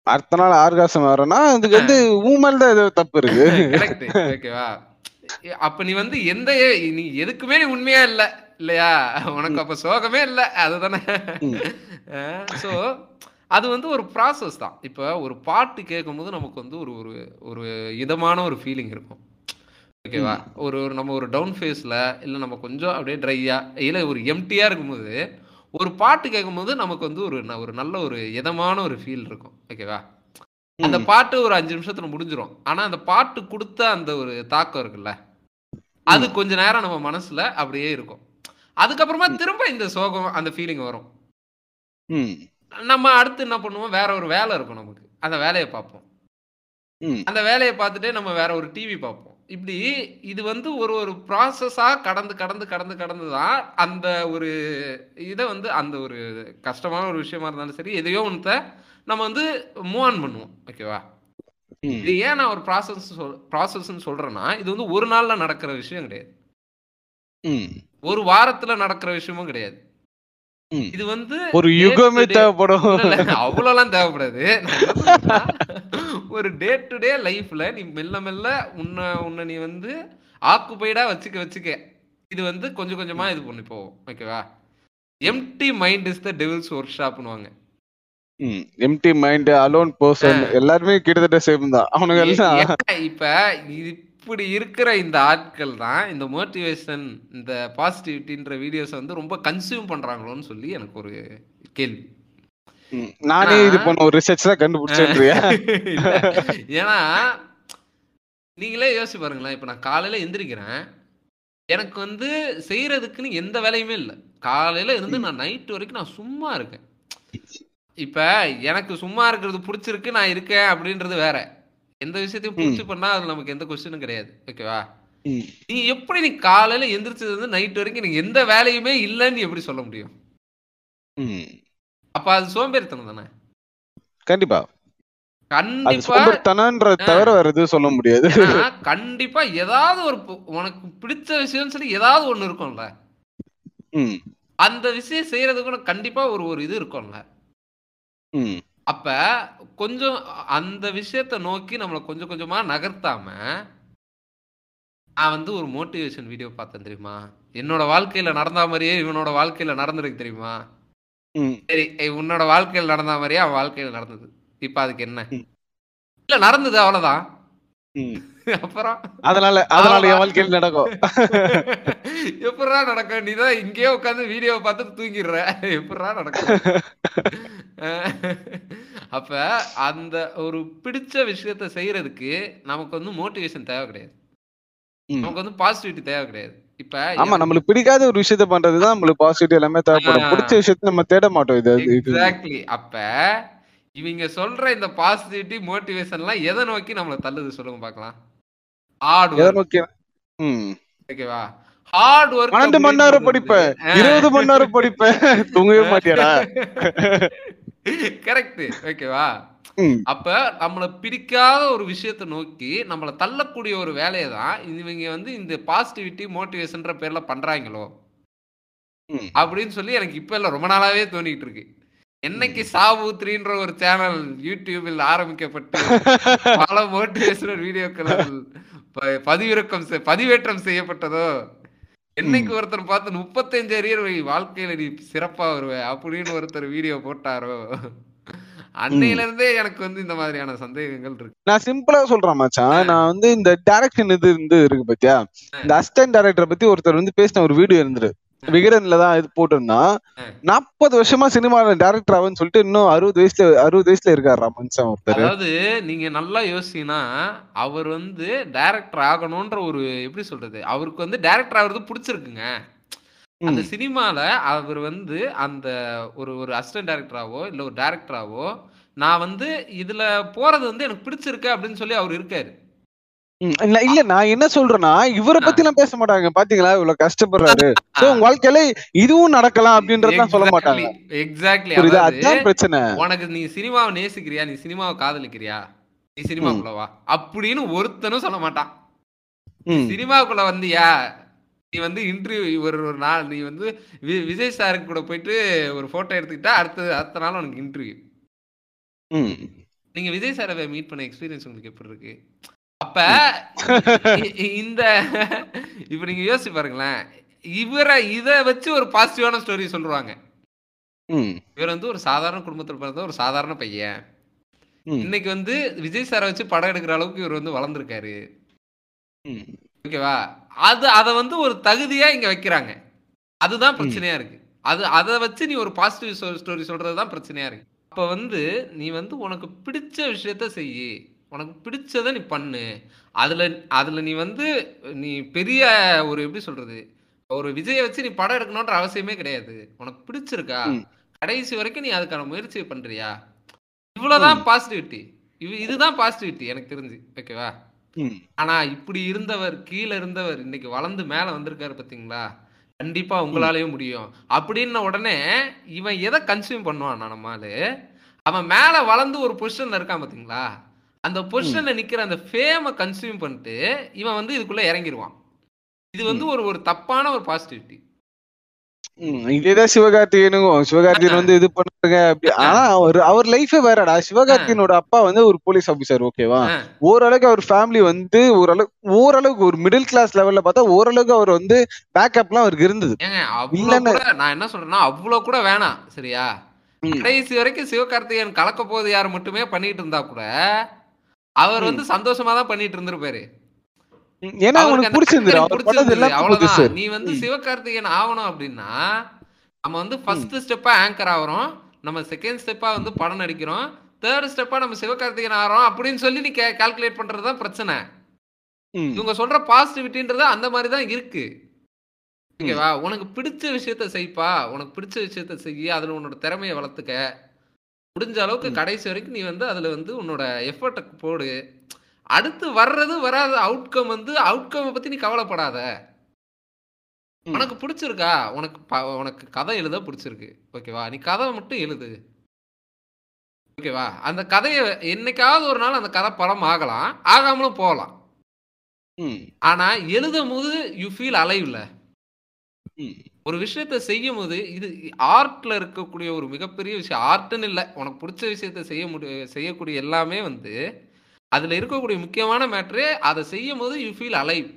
B: அடுத்த நாள் ஆர்காசம் வரனா அதுக்கு வந்து ஊமல் தான் ஏதோ தப்பு இருக்கு. *laughs*
A: கரெக்ட் ஓகேவா? அப்ப நீ வந்து எந்த நீ எதுக்குமே நீ உண்மையா இல்ல. இல்லையா? உனக்கு அப்ப சோகமே இல்ல. அதுதானே. சோ அது வந்து ஒரு ப்ராசஸ் தான். இப்ப ஒரு பாட்டு கேட்கும்போது நமக்கு வந்து ஒரு ஒரு ஒரு இதமான ஒரு ஃபீலிங் இருக்கும். ஓகேவா ஒரு ஒரு நம்ம ஒரு டவுன் ஃபேஸ்ல இல்ல நம்ம கொஞ்சம் அப்படியே ட்ரையா இல்ல ஒரு எம்டியா இருக்கும்போது ஒரு பாட்டு கேட்கும்போது நமக்கு வந்து ஒரு ஒரு நல்ல ஒரு இதமான ஒரு ஃபீல் இருக்கும். ஓகேவா அந்த. பாட்டு ஒரு அஞ்சு நிமிஷத்துல முடிஞ்சிரும். ஆனா அந்த பாட்டு கொடுத்த அந்த ஒரு தாக்கம் இருக்குல்ல? அது கொஞ்ச நேரம் நம்ம மனசுல அப்படியே இருக்கும். அதுக்கப்புறமா திரும்ப இந்த சோகம் அந்த ஃபீலிங் வரும். நம்ம அடுத்து என்ன பண்ணுவோம் வேற ஒரு வேலை இருக்கும் நமக்கு அந்த வேலையை பார்ப்போம். அந்த வேலையை பார்த்துட்டே நம்ம வேற ஒரு டிவி பார்ப்போம் இப்படி இது வந்து ஒரு ஒரு ப்ராசஸா கடந்து கடந்து கடந்து கடந்து தான் அந்த ஒரு இதை வந்து அந்த ஒரு கஷ்டமான ஒரு விஷயமா இருந்தாலும் சரி எதையோ ஒன்றத நம்ம வந்து மூவ் ஆன் பண்ணுவோம் ஓகேவா. இது ஏன் நான் ஒரு ப்ராசஸ் சொல் ப்ராசஸ்ன்னு சொல்றேன்னா இது வந்து ஒரு நாள்ல நடக்கிற விஷயம் கிடையாது. ஒரு வாரத்துல நடக்கிற விஷயமும் கிடையாது. இது வந்து
B: ஒரு யுகமே தேவைப்படும்.
A: அவ்வளவுலாம் தேவைப்படாது. ஒரு டே டு டே லைஃப்ல நீ மெல்ல மெல்ல உன்னை உன்னை நீ வந்து ஆக்குபைடா வச்சுக்க வச்சுக்க. இது வந்து கொஞ்சம் கொஞ்சமா இது பண்ணி போவோம் ஓகேவா empty mind is the devil's work ஷாப்னுவாங்க
B: empty mind alone person எல்லாருமே கிட்டத்தட்ட சேம் தான். அவனுங்க எல்லாம்
A: இப்ப இப்படி இருக்கிற இந்த ஆட்கள் தான் இந்த மோட்டிவேஷன் இந்த பாசிட்டிவிட்டின்ற வீடியோஸ் வந்து ரொம்ப கன்சியூம் பண்றாங்களோன்னு சொல்லி எனக்கு ஒரு கேள்வி.
B: நானே இது பண்ண ஒரு ரிசர்ச் தான் கண்டுபிடிச்சேன்றியா? *laughs*
A: இல்ல. ஏன்னா நீங்களே யோசிச்சு பாருங்களேன். இப்ப நான் காலையில எந்திரிக்கிறேன். எனக்கு வந்து செய்யறதுக்குன்னு எந்த வேலையுமே இல்லை. காலையில இருந்து நான் நைட் வரைக்கும் நான் சும்மா இருக்கேன். இப்ப எனக்கு சும்மா இருக்கிறது பிடிச்சிருக்கு நான் இருக்கேன் அப்படின்றது வேற. எந்த விஷயத்தையும் பிடிச்சி பண்ணா அது நமக்கு எந்த கொஸ்டினும் கிடையாது. ஓகேவா. நீ எப்படி நீ காலையில எந்திரிச்சது வந்து நைட் வரைக்கும் நீங்க எந்த வேலையுமே இல்லைன்னு எப்படி சொல்ல முடியும். அப்ப அது சோம்பேறித்தனம் தானே?
B: கண்டிப்பா. அது
A: கண்டிப்பா
B: சோம்பேறித்தனன்ற தவிர வேற எதுவும் சொல்ல முடியாது.
A: கண்டிப்பா ஏதாவது ஒரு உனக்கு பிடிச்ச விஷயம்னு சொல்லி ஏதாவது ஒண்ணு இருக்கும்ல. அந்த விஷயம் செய்யறதுக்கு கூட கண்டிப்பா ஒரு ஒரு இது இருக்கும்ல. அப்ப கொஞ்சம் அந்த விஷயத்த நோக்கி நம்மளை கொஞ்சம் கொஞ்சமா நகர்த்தாம நான் வந்து ஒரு மோட்டிவேஷன் வீடியோ பார்த்தேன் தெரியுமா என்னோட வாழ்க்கையில நடந்த மாதிரியே இவனோட வாழ்க்கையில நடந்திருக்கு தெரியுமா. சரி உன்னோட வாழ்க்கையில நடந்த மாதிரியே அவன் வாழ்க்கையில நடந்தது இப்ப அதுக்கு என்ன. இல்ல நடந்தது அவ்வளவுதான். அப்புறம்
B: அதனால அதனால என் வாழ்க்கையில் நடக்கும். *laughs*
A: எப்படா நடக்கும்? நீதான் இங்கேயே உட்காந்து வீடியோ பார்த்துட்டு தூங்கிடுற. எப்படா நடக்கும்? *laughs* அப்ப அந்த ஒரு பிடிச்ச விஷயத்த செய்யறதுக்கு நமக்கு வந்து மோட்டிவேஷன் தேவை கிடையாது. நமக்கு வந்து பாசிட்டிவிட்டி தேவை கிடையாது. இப்ப
B: ஆமா நம்மளுக்கு பிடிக்காத ஒரு விஷயத்த பண்றதுதான் நம்மளுக்கு பாசிட்டிவ் எல்லாமே தேவைப்படும். பிடிச்ச விஷயத்த நம்ம தேட மாட்டோம் இது
A: எக்ஸாக்ட்லி அப்ப இவங்க சொல்ற இந்த பாசிட்டிவிட்டி மோட்டிவேஷன்லாம் எதை நோக்கி நம்மளை தள்ளுது சொல்லுங்க பார்க்கலாம். ஹார்ட் ஒர்க் ஓகேவா? ஹார்ட் ஒர்க்
B: பன்னெண்டு மணி நேரம் படிப்பேன். இருபது மணி நேரம் படிப்பேன். தூங்கவே மாட்டியாடா?
A: கரெக்ட் ஓகேவா. அப்ப நம்மள பிடிக்காத ஒரு விஷயத்தை நோக்கி நம்மள தள்ளக்கூடிய ஒரு வேலையை தான் இவங்க வந்து இந்த பாசிட்டிவிட்டி மோட்டிவேஷன்ற பேர்ல பண்றாங்களோ. அப்படின்னு சொல்லி எனக்கு இப்ப இல்ல ரொம்ப நாளாவே தோணிட்டு இருக்கு. என்னைக்கு சாவூத்ரின்ற ஒரு சேனல் யூடியூபில் ஆரம்பிக்கப்பட்டு *laughs* பல மோட்டிவேஷனல் வீடியோக்கள் பதிவிறக்கம் பதிவேற்றம் செய்யப்பட்டதோ? என்னைக்கு ஒருத்தர் பார்த்து முப்பத்தஞ்சு அரியர் வாழ்க்கையில நீ சிறப்பா வருவ அப்படின்னு ஒருத்தர் வீடியோ போட்டாரோ? அன்னையில இருந்தே எனக்கு வந்து இந்த மாதிரியான சந்தேகங்கள் இருக்கு.
B: நான் சிம்பிளா சொல்றேன் மச்சான். நான் வந்து இந்த டைரக்ஷன் இது இருந்து இருக்கு பாத்தியா? இந்த அசிஸ்டன்ட் டைரக்டர் பத்தி ஒருத்தர் வந்து பேசின ஒரு வீடியோ இருந்துரு விகடன்ல தான் இது போட்டிருந்தான் நாற்பது வருஷமா சினிமால டைரக்டர் ஆகுன்னு சொல்லிட்டு இன்னும் அறுபது வயசுல அறுபது வயசுல இருக்காரா மனுஷன் ஒருத்தர்.
A: அதாவது நீங்க நல்லா யோசிச்சீங்கன்னா அவர் வந்து டைரக்டர் ஆகணும்ன்ற ஒரு எப்படி சொல்றது அவருக்கு வந்து டைரக்டர் ஆகுறது பிடிச்சிருக்குங்க. அந்த சினிமால அவர் வந்து அந்த ஒரு ஒரு அசிஸ்டன்ட் டைரக்டராவோ இல்ல ஒரு டைரக்டராவோ நான் வந்து இதுல போறது வந்து எனக்கு பிடிச்சிருக்கு அப்படின்னு சொல்லி அவர் இருக்காரு.
B: இல்ல இல்ல நான் என்ன சொல்றேன்னா இவரை பத்தி எல்லாம் பேச மாட்டாங்க. பாத்தீங்களா? இவ்வளவு கஷ்டப்படுறாரு. சோ உங்க வாழ்க்கையில இதுவும் நடக்கலாம் அப்படின்றதுலாம் சொல்ல மாட்டாங்க.
A: எக்ஸாக்ட்லி
B: புரியுதா? அதுதான் பிரச்சனை.
A: உனக்கு நீ சினிமாவை நேசிக்கிறியா? நீ சினிமாவை காதலிக்கிறியா? நீ சினிமாக்குள்ள வா. அப்படின்னு ஒருத்தனும் சொல்ல மாட்டான்.
B: ம்,
A: சினிமாவுக்குள்ள வந்தியா? நீ வந்து இன்டர்வியூ ஒரு ஒரு நாள் நீ வந்து விஜய் சாருக்கு கூட போயிட்டு ஒரு போட்டோ எடுத்துக்கிட்டா அடுத்த அடுத்த நாள் உனக்கு இன்டர்வியூ. நீங்க விஜய் சாரை மீட் பண்ண எக்ஸ்பீரியன்ஸ் உங்களுக்கு எப்படி இருக்கு? அப்ப *laughs* இந்த இப்ப நீங்க யோசிச்சு பாருங்களேன். இவரை இத வச்சு ஒரு பாசிட்டிவான ஸ்டோரி சொல்லுவாங்க
B: ம்,
A: இவர் வந்து ஒரு சாதாரண குடும்பத்துல பிறந்த ஒரு சாதாரண பையன். இன்னைக்கு வந்து விஜய் சாரை வச்சு படம் எடுக்கிற அளவுக்கு இவர் வந்து வளர்ந்துருக்காரு. ஓகேவா? அது அதை வந்து ஒரு தகுதியா இங்க வைக்கிறாங்க. அதுதான் பிரச்சனையா இருக்கு. அது அதை வச்சு நீ ஒரு பாசிட்டிவ் ஸ்டோரி சொல்றது தான் பிரச்சனையா இருக்கு. அப்ப வந்து நீ வந்து உனக்கு பிடிச்ச விஷயத்த செய்யி. உனக்கு பிடிச்சத நீ பண்ணு. அதுல அதுல நீ வந்து நீ பெரிய ஒரு எப்படி சொல்றது ஒரு விஜயை வச்சு நீ படம் எடுக்கணுன்ற அவசியமே கிடையாது. உனக்கு பிடிச்சிருக்கா. கடைசி வரைக்கும் நீ அதுக்கான முயற்சி பண்றியா? இவ்வளவுதான் பாசிட்டிவிட்டி இது இதுதான் பாசிட்டிவிட்டி எனக்கு தெரிஞ்சு. ஓகேவா. ஆனா இப்படி இருந்தவர் கீழ இருந்தவர் இன்னைக்கு வளர்ந்து மேல வந்திருக்காரு பாத்தீங்களா கண்டிப்பா உங்களாலயும் முடியும். அப்படின்ன உடனே இவன் எதை கன்சியூம் பண்ணுவான் நம்மாலு அவன் மேல வளர்ந்து ஒரு பொசிஷன்ல இருக்கான் பாத்தீங்களா அந்த பொசிஷன்ல நிக்கிற அந்த ஃபேமை கன்சியூம் பண்ணிட்டு இவன் வந்து இதுக்குள்ள இறங்கிருவான். இது வந்து ஒரு ஒரு தப்பான ஒரு பாசிட்டிவிட்டி
B: இதேதான் சிவகார்த்திகேயனுக்கும். சிவகார்த்திகேயன் வந்து இது பண்ணுங்க அப்படி ஆனா அவர் அவர் லைஃபே வேறடா. சிவகார்த்திகேயனோட அப்பா வந்து ஒரு போலீஸ் ஆபீசர் ஓகேவா ஓரளவுக்கு அவர் ஃபேமிலி வந்து ஓரளவு ஓரளவுக்கு ஒரு மிடில் கிளாஸ் லெவல்ல பார்த்தா ஓரளவுக்கு அவர் வந்து பேக்கப்லாம் அவருக்கு இருந்தது.
A: நான் என்ன சொல்றேன்னா அவ்வளவு கூட வேணாம் சரியா. கடைசி வரைக்கும் சிவகார்த்திகேயன் கலக்க போது யார் மட்டுமே பண்ணிட்டு இருந்தா கூட அவர் வந்து சந்தோஷமா தான் பண்ணிட்டு இருந்திருப்பாரு
B: ஏன்னா அவனுக்கு பிடிச்சிருந்துரு
A: நீ வந்து சிவகார்த்திகேயன் ஆகணும் அப்படின்னா நம்ம வந்து ஃபர்ஸ்ட் ஸ்டெப்பா ஆங்கர் ஆகுறோம். நம்ம செகண்ட் ஸ்டெப்பா வந்து படம் நடிக்கிறோம். தேர்ட் ஸ்டெப்பா நம்ம சிவகார்த்திகேயன் ஆகிறோம் அப்படின்னு சொல்லி நீ கால்குலேட் பண்றது தான் பிரச்சனை. இவங்க சொல்ற பாசிட்டிவிட்டின்றது அந்த மாதிரி தான் இருக்கு. ஓகேவா? உனக்கு பிடிச்ச விஷயத்த செய்ப்பா. உனக்கு பிடிச்ச விஷயத்த செய்ய அதுல உன்னோட திறமையை வளர்த்துக்க. முடிஞ்ச அளவுக்கு கடைசி வரைக்கும் நீ வந்து அதுல வந்து உன்னோட எஃபர்ட்டை போடு. அடுத்து வர்றது வராத அவுட்கம் வந்து அவுட்கம் பத்தி நீ கவலைப்படாத. உனக்கு பிடிச்சிருக்கா? உனக்கு உனக்கு கதை எழுத பிடிச்சிருக்கு. ஓகேவா? நீ கதை மட்டும் எழுது. ஓகேவா? அந்த கதையை என்னைக்காவது ஒரு நாள் அந்த கதை படம் ஆகலாம். ஆகாமலும் போகலாம்.
B: ம்.
A: ஆனா எழுதும் போது யூ ஃபீல் அலைவ்ல
B: ம்.
A: ஒரு விஷயத்த செய்யும் போது இது ஆர்ட்ல இருக்கக்கூடிய ஒரு மிகப்பெரிய விஷயம். ஆர்ட்னு இல்லை உனக்கு பிடிச்ச விஷயத்த செய்ய முடி செய்யக்கூடிய எல்லாமே வந்து அதுல இருக்கக்கூடிய முக்கியமான மேட்ரு அதை செய்யும் போது யூ ஃபீல் அலைவ்.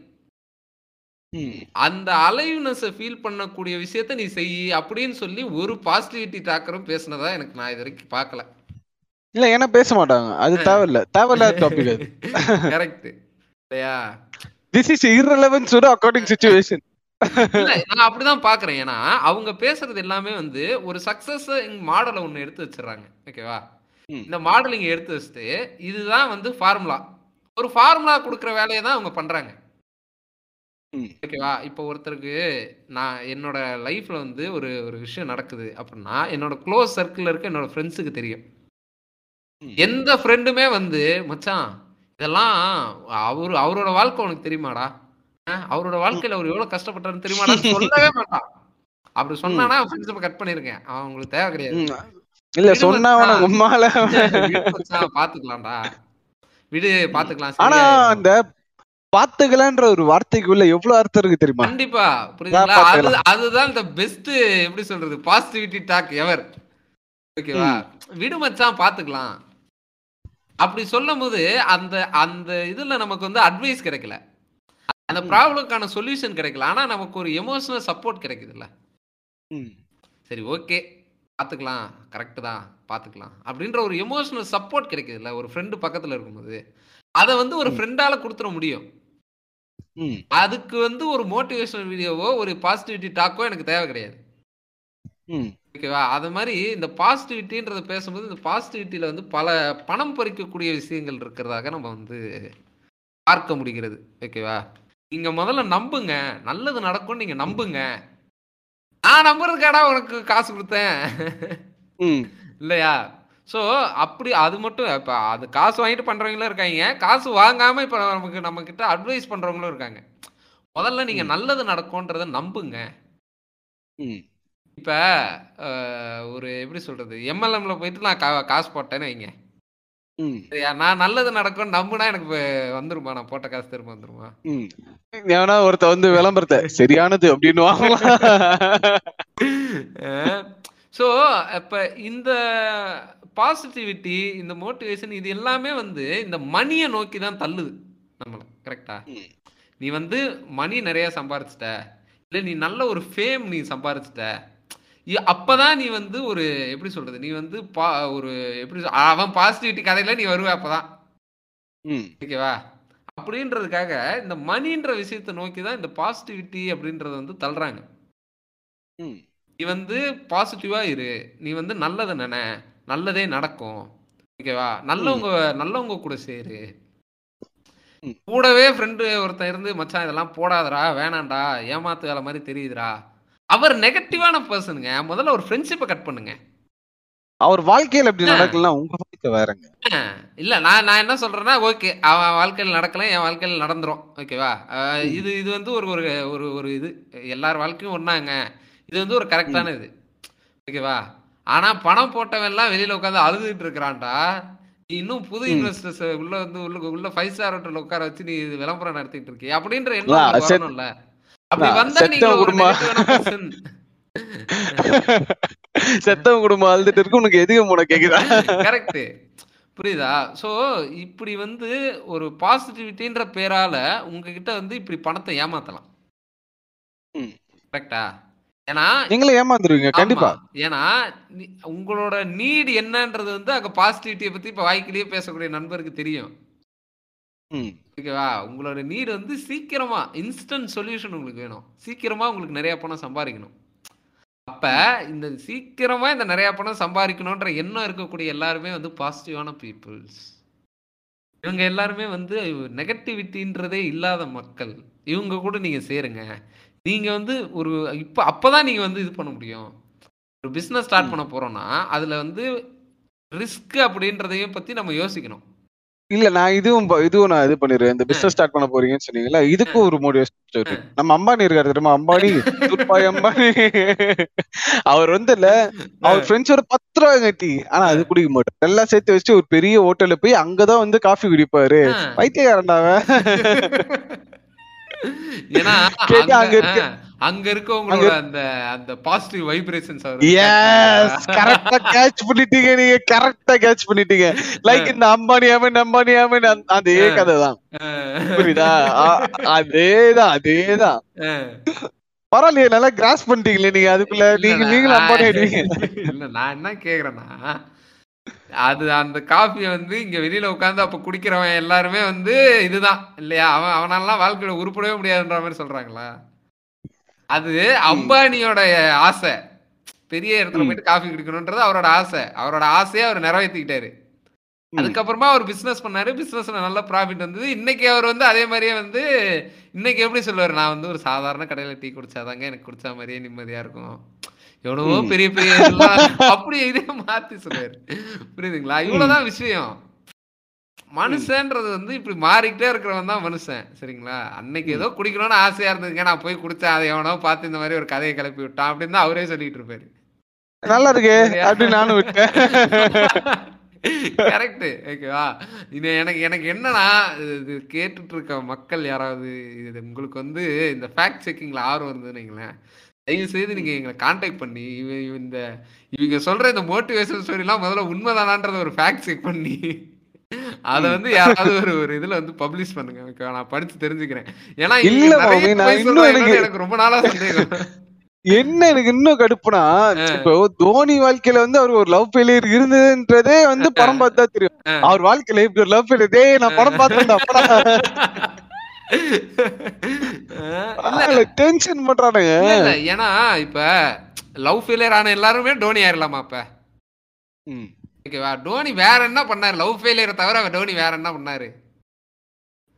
A: அந்த அலைவ்னஸை ஃபீல் பண்ணக்கூடிய விஷயத்த நீ செய் அப்படின்னு சொல்லி ஒரு பாசிட்டிவிட்டி டாக்கரும் பேசினதா எனக்கு நான் இது வரைக்கும் பார்க்கல.
B: இல்ல ஏன்னா பேச மாட்டாங்க. அது தேவையில்ல. தேவையில்லாத டாபிக் அது. *laughs*
A: கரெக்ட் இல்லையா?
B: This is to the according situation
A: இல்ல நான் அப்படிதான் பாக்குறேன். ஏன்னா அவங்க பேசுறது எல்லாமே வந்து ஒரு சக்சஸ் மாடலை ஒண்ணு எடுத்து வச்சிடுறாங்க. ஓகேவா. இந்த மாடலிங் எடுத்து வச்சுட்டு இதுதான் வந்து ஃபார்முலா ஒரு ஃபார்முலா கொடுக்குற வேலையை தான் அவங்க பண்றாங்க. ஓகேவா இப்போ ஒருத்தருக்கு நான் என்னோட லைஃப்ல வந்து ஒரு ஒரு விஷயம் நடக்குது அப்படின்னா என்னோட க்ளோஸ் சர்க்கிள் இருக்க என்னோட ஃப்ரெண்ட்ஸுக்கு தெரியும். எந்த ஃப்ரெண்டுமே வந்து மச்சான் இதெல்லாம் அவரு அவரோட வாழ்க்கை உனக்கு தெரியுமாடா? அவரோட வாழ்க்கையில அவர் எவ்வளவு கஷ்டப்பட்டாருன்னு தெரியுமாடான்னு சொல்லவே மாட்டான். அப்படி சொன்னானா ஃப்ரெண்ட்ஷிப் கட் பண்ணிருக்கேன். அவன் உங்களுக்கு தேவை கிடையாது.
B: இல்ல சொன்னா
A: மச்சான், பாத்துக்கலாம்டா. விடு பாத்துக்கலாம்
B: ஆனா. அந்த பாத்துக்கலான்ற ஒரு வார்த்தைக்குள்ள எவ்வளவு அர்த்தம் இருக்கு தெரியுமா?
A: கண்டிப்பா புரியுதுங்களா? அது. அதுதான் இந்த பெஸ்ட் எப்படி சொல்றது? பாசிட்டிவிட்டி டாக் எவர் ஓகேவா விடு மச்சான் பாத்துக்கலாம். அப்படி சொல்லும் போது அந்த அந்த இதுல நமக்கு வந்து அட்வைஸ் கிடைக்கல. அந்த ப்ராப்ளம்க்கான சொல்யூஷன் கிடைக்கல. ஆனா நமக்கு ஒரு எமோஷனல் சப்போர்ட் கிடைக்குதுல்ல.
B: ம்.
A: சரி ஓகே. பார்த்துக்கலாம் கரெக்டு தான். பார்த்துக்கலாம் அப்படின்ற ஒரு எமோஷனல் சப்போர்ட் கிடைக்குதுல்ல. ஒரு ஃப்ரெண்டு பக்கத்தில் இருக்கும்போது. அதை வந்து ஒரு ஃப்ரெண்டால கொடுத்துட முடியும்.
B: ம்.
A: அதுக்கு வந்து ஒரு மோட்டிவேஷனல் வீடியோவோ ஒரு பாசிட்டிவிட்டி டாக்கோ எனக்கு தேவை கிடையாது.
B: ம்.
A: ஓகேவா? அது மாதிரி இந்த பாசிட்டிவிட்டின்றத பேசும்போது இந்த பாசிட்டிவிட்டியில வந்து பல பணம் பறிக்கக்கூடிய விஷயங்கள் இருக்கிறதாக நம்ம வந்து பார்க்க முடிகிறது. ஓகேவா? நீங்க முதல்ல நம்புங்க. நல்லது நடக்கும் நீங்க நம்புங்க. நான் நம்புறதுக்காடா உனக்கு காசு கொடுத்தேன். இல்லையா? ஸோ அப்படி அது மட்டும் இப்போ அது காசு வாங்கிட்டு பண்றவங்களும் இருக்காங்க. காசு வாங்காம இப்போ நமக்கு நம்ம கிட்ட அட்வைஸ் பண்றவங்களும் இருக்காங்க. முதல்ல நீங்க நல்லது நடக்கும்ன்றத நம்புங்க. இப்ப ஒரு எப்படி சொல்றது? எம்எல்எம்ல போயிட்டு நான் கா- காசு போட்டேன்னு வைங்க. நான் நல்லது நடக்கும் நம்புனா எனக்கு வந்துருமா? நான் போட்ட காசு திரும்ப வந்துருமா.
B: ஏன்னா ஒருத்த வந்து விளம்பரத்தை சரியானது அப்படின்னு
A: ஸோ இப்ப இந்த பாசிட்டிவிட்டி இந்த மோட்டிவேஷன் இது எல்லாமே வந்து இந்த மணியை நோக்கி தான் தள்ளுது நம்மள. கரெக்டா. நீ வந்து மணி நிறைய சம்பாரிச்சிட்ட. இல்ல நீ நல்ல ஒரு ஃபேம் நீ சம்பாரிச்சிட்ட. அப்பதான் நீ வந்து ஒரு எப்படி சொல்றது நீ வந்து பா ஒரு எப்படி அவன் பாசிட்டிவிட்டி கதையில நீ வருவ அப்பதான். ஓகேவா அப்படின்றதுக்காக இந்த மணின்ற விஷயத்தை நோக்கி தான் இந்த பாசிட்டிவிட்டி அப்படின்றத வந்து தள்ளுறாங்க. நீ வந்து பாசிட்டிவா இரு. நீ வந்து நல்லதை நினை. நல்லதே நடக்கும். ஓகேவா நல்லவங்க நல்லவங்க கூட சேரு. கூடவே ஃப்ரெண்டு ஒருத்தன் இருந்து மச்சான் இதெல்லாம் போடாதடா வேணாம்டா ஏமாத்து வேலை மாதிரி தெரியுதுடா. அவர் நெகட்டிவான பர்சனுங்க முதல்ல ஒரு ஃப்ரெண்ட்ஷிப்பை கட் பண்ணுங்க.
B: அவர் வாழ்க்கையில இப்படி நடக்கலாம் உங்க வாழ்க்கை வேறங்க.
A: இல்ல நான் நான் என்ன சொல்றேன்னா ஓகே அவன் வாழ்க்கையில் நடக்கல என் வாழ்க்கையில் நடந்துரும். ஓகேவா இது இது வந்து ஒரு ஒரு ஒரு ஒரு இது. எல்லார் வாழ்க்கையும் ஒண்ணாங்க. இது வந்து ஒரு கரெக்டான இது. ஓகேவா ஆனா பணம் போட்டவன் எல்லாம் வெளியில உட்காந்து அழுதுட்டு இருக்கிறான்டா. நீ இன்னும் புது. இன்வெஸ்டர்ஸ் உள்ள வந்து உள்ள உள்ள ஃபைவ் ஸ்டார் ஹோட்டல் உட்கார வச்சு நீ விளம்பரம் நடத்திட்டு இருக்கிய அப்படின்ற
B: செத்-
A: வரணும்ல. *laughs*
B: செத்தவன் குடும்பம். அழுதுட்டு இருக்கு உனக்கு எதுக்கு முனை கேக்குதா *laughs*
A: கரெக்ட் புரியுதா சோ இப்படி வந்து ஒரு பாசிட்டிவிட்டின்ற பேரால உங்ககிட்ட வந்து இப்படி பணத்தை ஏமாத்தலாம். கரெக்டா ஏன்னா
B: நீங்களும் ஏமாந்துருவீங்க கண்டிப்பா.
A: ஏன்னா உங்களோட நீட் என்னன்றது வந்து அங்க பாசிட்டிவிட்டியை பத்தி இப்ப வாய்க்கிலேயே பேசக்கூடிய நண்பருக்கு தெரியும். ஓகேவா? உங்களோட நீட் வந்து சீக்கிரமா இன்ஸ்டன்ட் சொல்யூஷன் உங்களுக்கு வேணும். சீக்கிரமா உங்களுக்கு நிறைய பணம் சம்பாதிக்கணும். அப்ப இந்த சீக்கிரமா இந்த நிறைய பணம் சம்பாதிக்கணும்ன்ற எண்ணம் இருக்கக்கூடிய எல்லாருமே வந்து பாசிட்டிவான பீப்புள்ஸ் இவங்க எல்லாருமே வந்து நெகட்டிவிட்டின்றதே இல்லாத மக்கள். இவங்க கூட நீங்க சேருங்க. நீங்க வந்து ஒரு இப்ப அப்பதான் நீங்க வந்து இது பண்ண முடியும். ஒரு பிசினஸ் ஸ்டார்ட். பண்ண போறோம்னா அதுல வந்து ரிஸ்க் அப்படின்றதையும் பத்தி நம்ம யோசிக்கணும்.
B: இல்ல நான் இதுவும் இதுவும் நான் இது பண்ணிடுறேன் இந்த பிசினஸ் ஸ்டார்ட் பண்ண போறீங்கன்னு சொன்னீங்கல்ல இதுக்கும் ஒரு மோட்டிவேஷன் ஸ்டோரி நம்ம அம்பானி இருக்காரு தெரியுமா? அம்பானி துர்பாய் அம்பானி. அவர் வந்து இல்ல அவர் ஃப்ரெண்ட்ஸ் ஒரு பத்து ரூபாய் கட்டி ஆனா அது குடிக்க மாட்டார். எல்லாம் சேர்த்து வச்சு ஒரு பெரிய ஹோட்டல்ல போய் அங்கதான் வந்து காஃபி குடிப்பாரு.
A: ஆ.
B: பைத்தியக்காரன்டா அவன்.
A: ஏன்னா அங்க
B: இருக்க-
A: அங்க இருக்கவங்களோட அந்த அந்த பாசிட்டிவ் வைப்ரேஷன்ஸ்
B: எஸ் கரெக்டா கேட்ச் பண்ணிட்டீங்க நீங்க கரெக்டா கேட்ச் பண்ணிட்டீங்க. லைக் இந்த அம்பானி அமன் அம்பானி அமன் அதே கதை தான் புரியுதா? அதேதான் அதேதான். பரவாயில்லையே நல்லா கிராஸ் பண்ணிட்டீங்களே நீங்க அதுக்குள்ள நீங்க நீங்களும் அம்பானி ஆயிடுவீங்க
A: இல்ல நான் என்ன கேக்குறேன்னா அது அந்த காஃபியை வந்து இங்க வெளியில உட்கார்ந்து அப்ப குடிக்கிறவன் எல்லாருமே வந்து இதுதான் இல்லையா? அவன் அவனாலாம் வாழ்க்கையில உருப்படவே முடியாதுன்ற மாதிரி சொல்றாங்களா? அது அம்பானியோட ஆசை. பெரிய இடத்துல. போயிட்டு காஃபி குடிக்கணும்ன்றது அவரோட ஆசை. அவரோட ஆசையை அவர் நிறைவேற்றிக்கிட்டாரு. அதுக்கப்புறமா அவர் பிசினஸ் பண்ணாரு. பிசினஸ்ல நல்ல ப்ராஃபிட் வந்தது. இன்னைக்கு அவர் வந்து அதே மாதிரியே வந்து இன்னைக்கு எப்படி சொல்லுவாரு? நான் வந்து ஒரு சாதாரண கடையில டீ குடிச்சாதாங்க எனக்கு குடிச்ச மாதிரியே நிம்மதியா இருக்கும். எவ்வளவோ. பெரிய பெரிய அப்படி இதே மாத்தி சொல்லுவாரு. புரியுதுங்களா? இவ்வளவுதான் விஷயம். மனுஷன்றது வந்து இப்படி மாறிக்கிட்டே இருக்கிறவன் தான் மனுஷன் சரிங்களா? அன்னைக்கு ஏதோ குடிக்கணும்னு ஆசையா இருந்ததுங்க. நான் போய் குடிச்சேன் அதை எவனோ பார்த்து இந்த மாதிரி ஒரு கதையை கிளப்பி விட்டான் அப்படின்னு தான் அவரே சொல்லிட்டு இருப்பாரு.
B: நல்லா இருக்கு அப்படின்னு நானும் விட்டேன்.
A: கரெக்ட் ஓகேவா இது எனக்கு எனக்கு என்னன்னா இது கேட்டுட்டு இருக்க மக்கள் யாராவது இது உங்களுக்கு வந்து இந்த ஃபேக்ட் செக்கிங்ல ஆர்வம் இருந்ததுன்னு வைங்களேன். தயவு செய்து நீங்க எங்களை காண்டாக்ட் பண்ணி இவ இந்த இவங்க சொல்ற இந்த மோட்டிவேஷன் ஸ்டோரி எல்லாம் முதல்ல உண்மைதானான்றத ஒரு ஃபேக்ட் செக் பண்ணி. அத வந்து யாராவது ஒரு ஒரு இதுல வந்து பப்ளிஷ் பண்ணுங்க. ஓகேவா நான் படிச்சு தெரிஞ்சுக்கிறேன். ஏன்னா
B: இல்ல எனக்கு-
A: எனக்கு ரொம்ப நாளா சந்தேகம். *laughs*
B: என்ன எனக்கு இன்னும் கடுப்புனா இப்போ தோனி வாழ்க்கையில வந்து அவர் ஒரு லவ் ஃபெயிலியர் இருந்ததுன்றதே வந்து படம் பார்த்தா தெரியும். அவர் வாழ்க்கையில இப்படி ஒரு லவ் ஃபெயிலியர் டேய் நான் படம் பார்த்தேன் டென்ஷன் பண்றானுங்க.
A: ஏன்னா இப்ப லவ் ஃபெயிலியர் ஆன எல்லாருமே டோனி ஆயிரலாமா இப்ப
B: ம்.
A: ஓகேவா டோனி வேற என்ன பண்ணாரு? லவ் ஃபெயிலியரை தவிர டோனி வேற என்ன பண்ணாரு?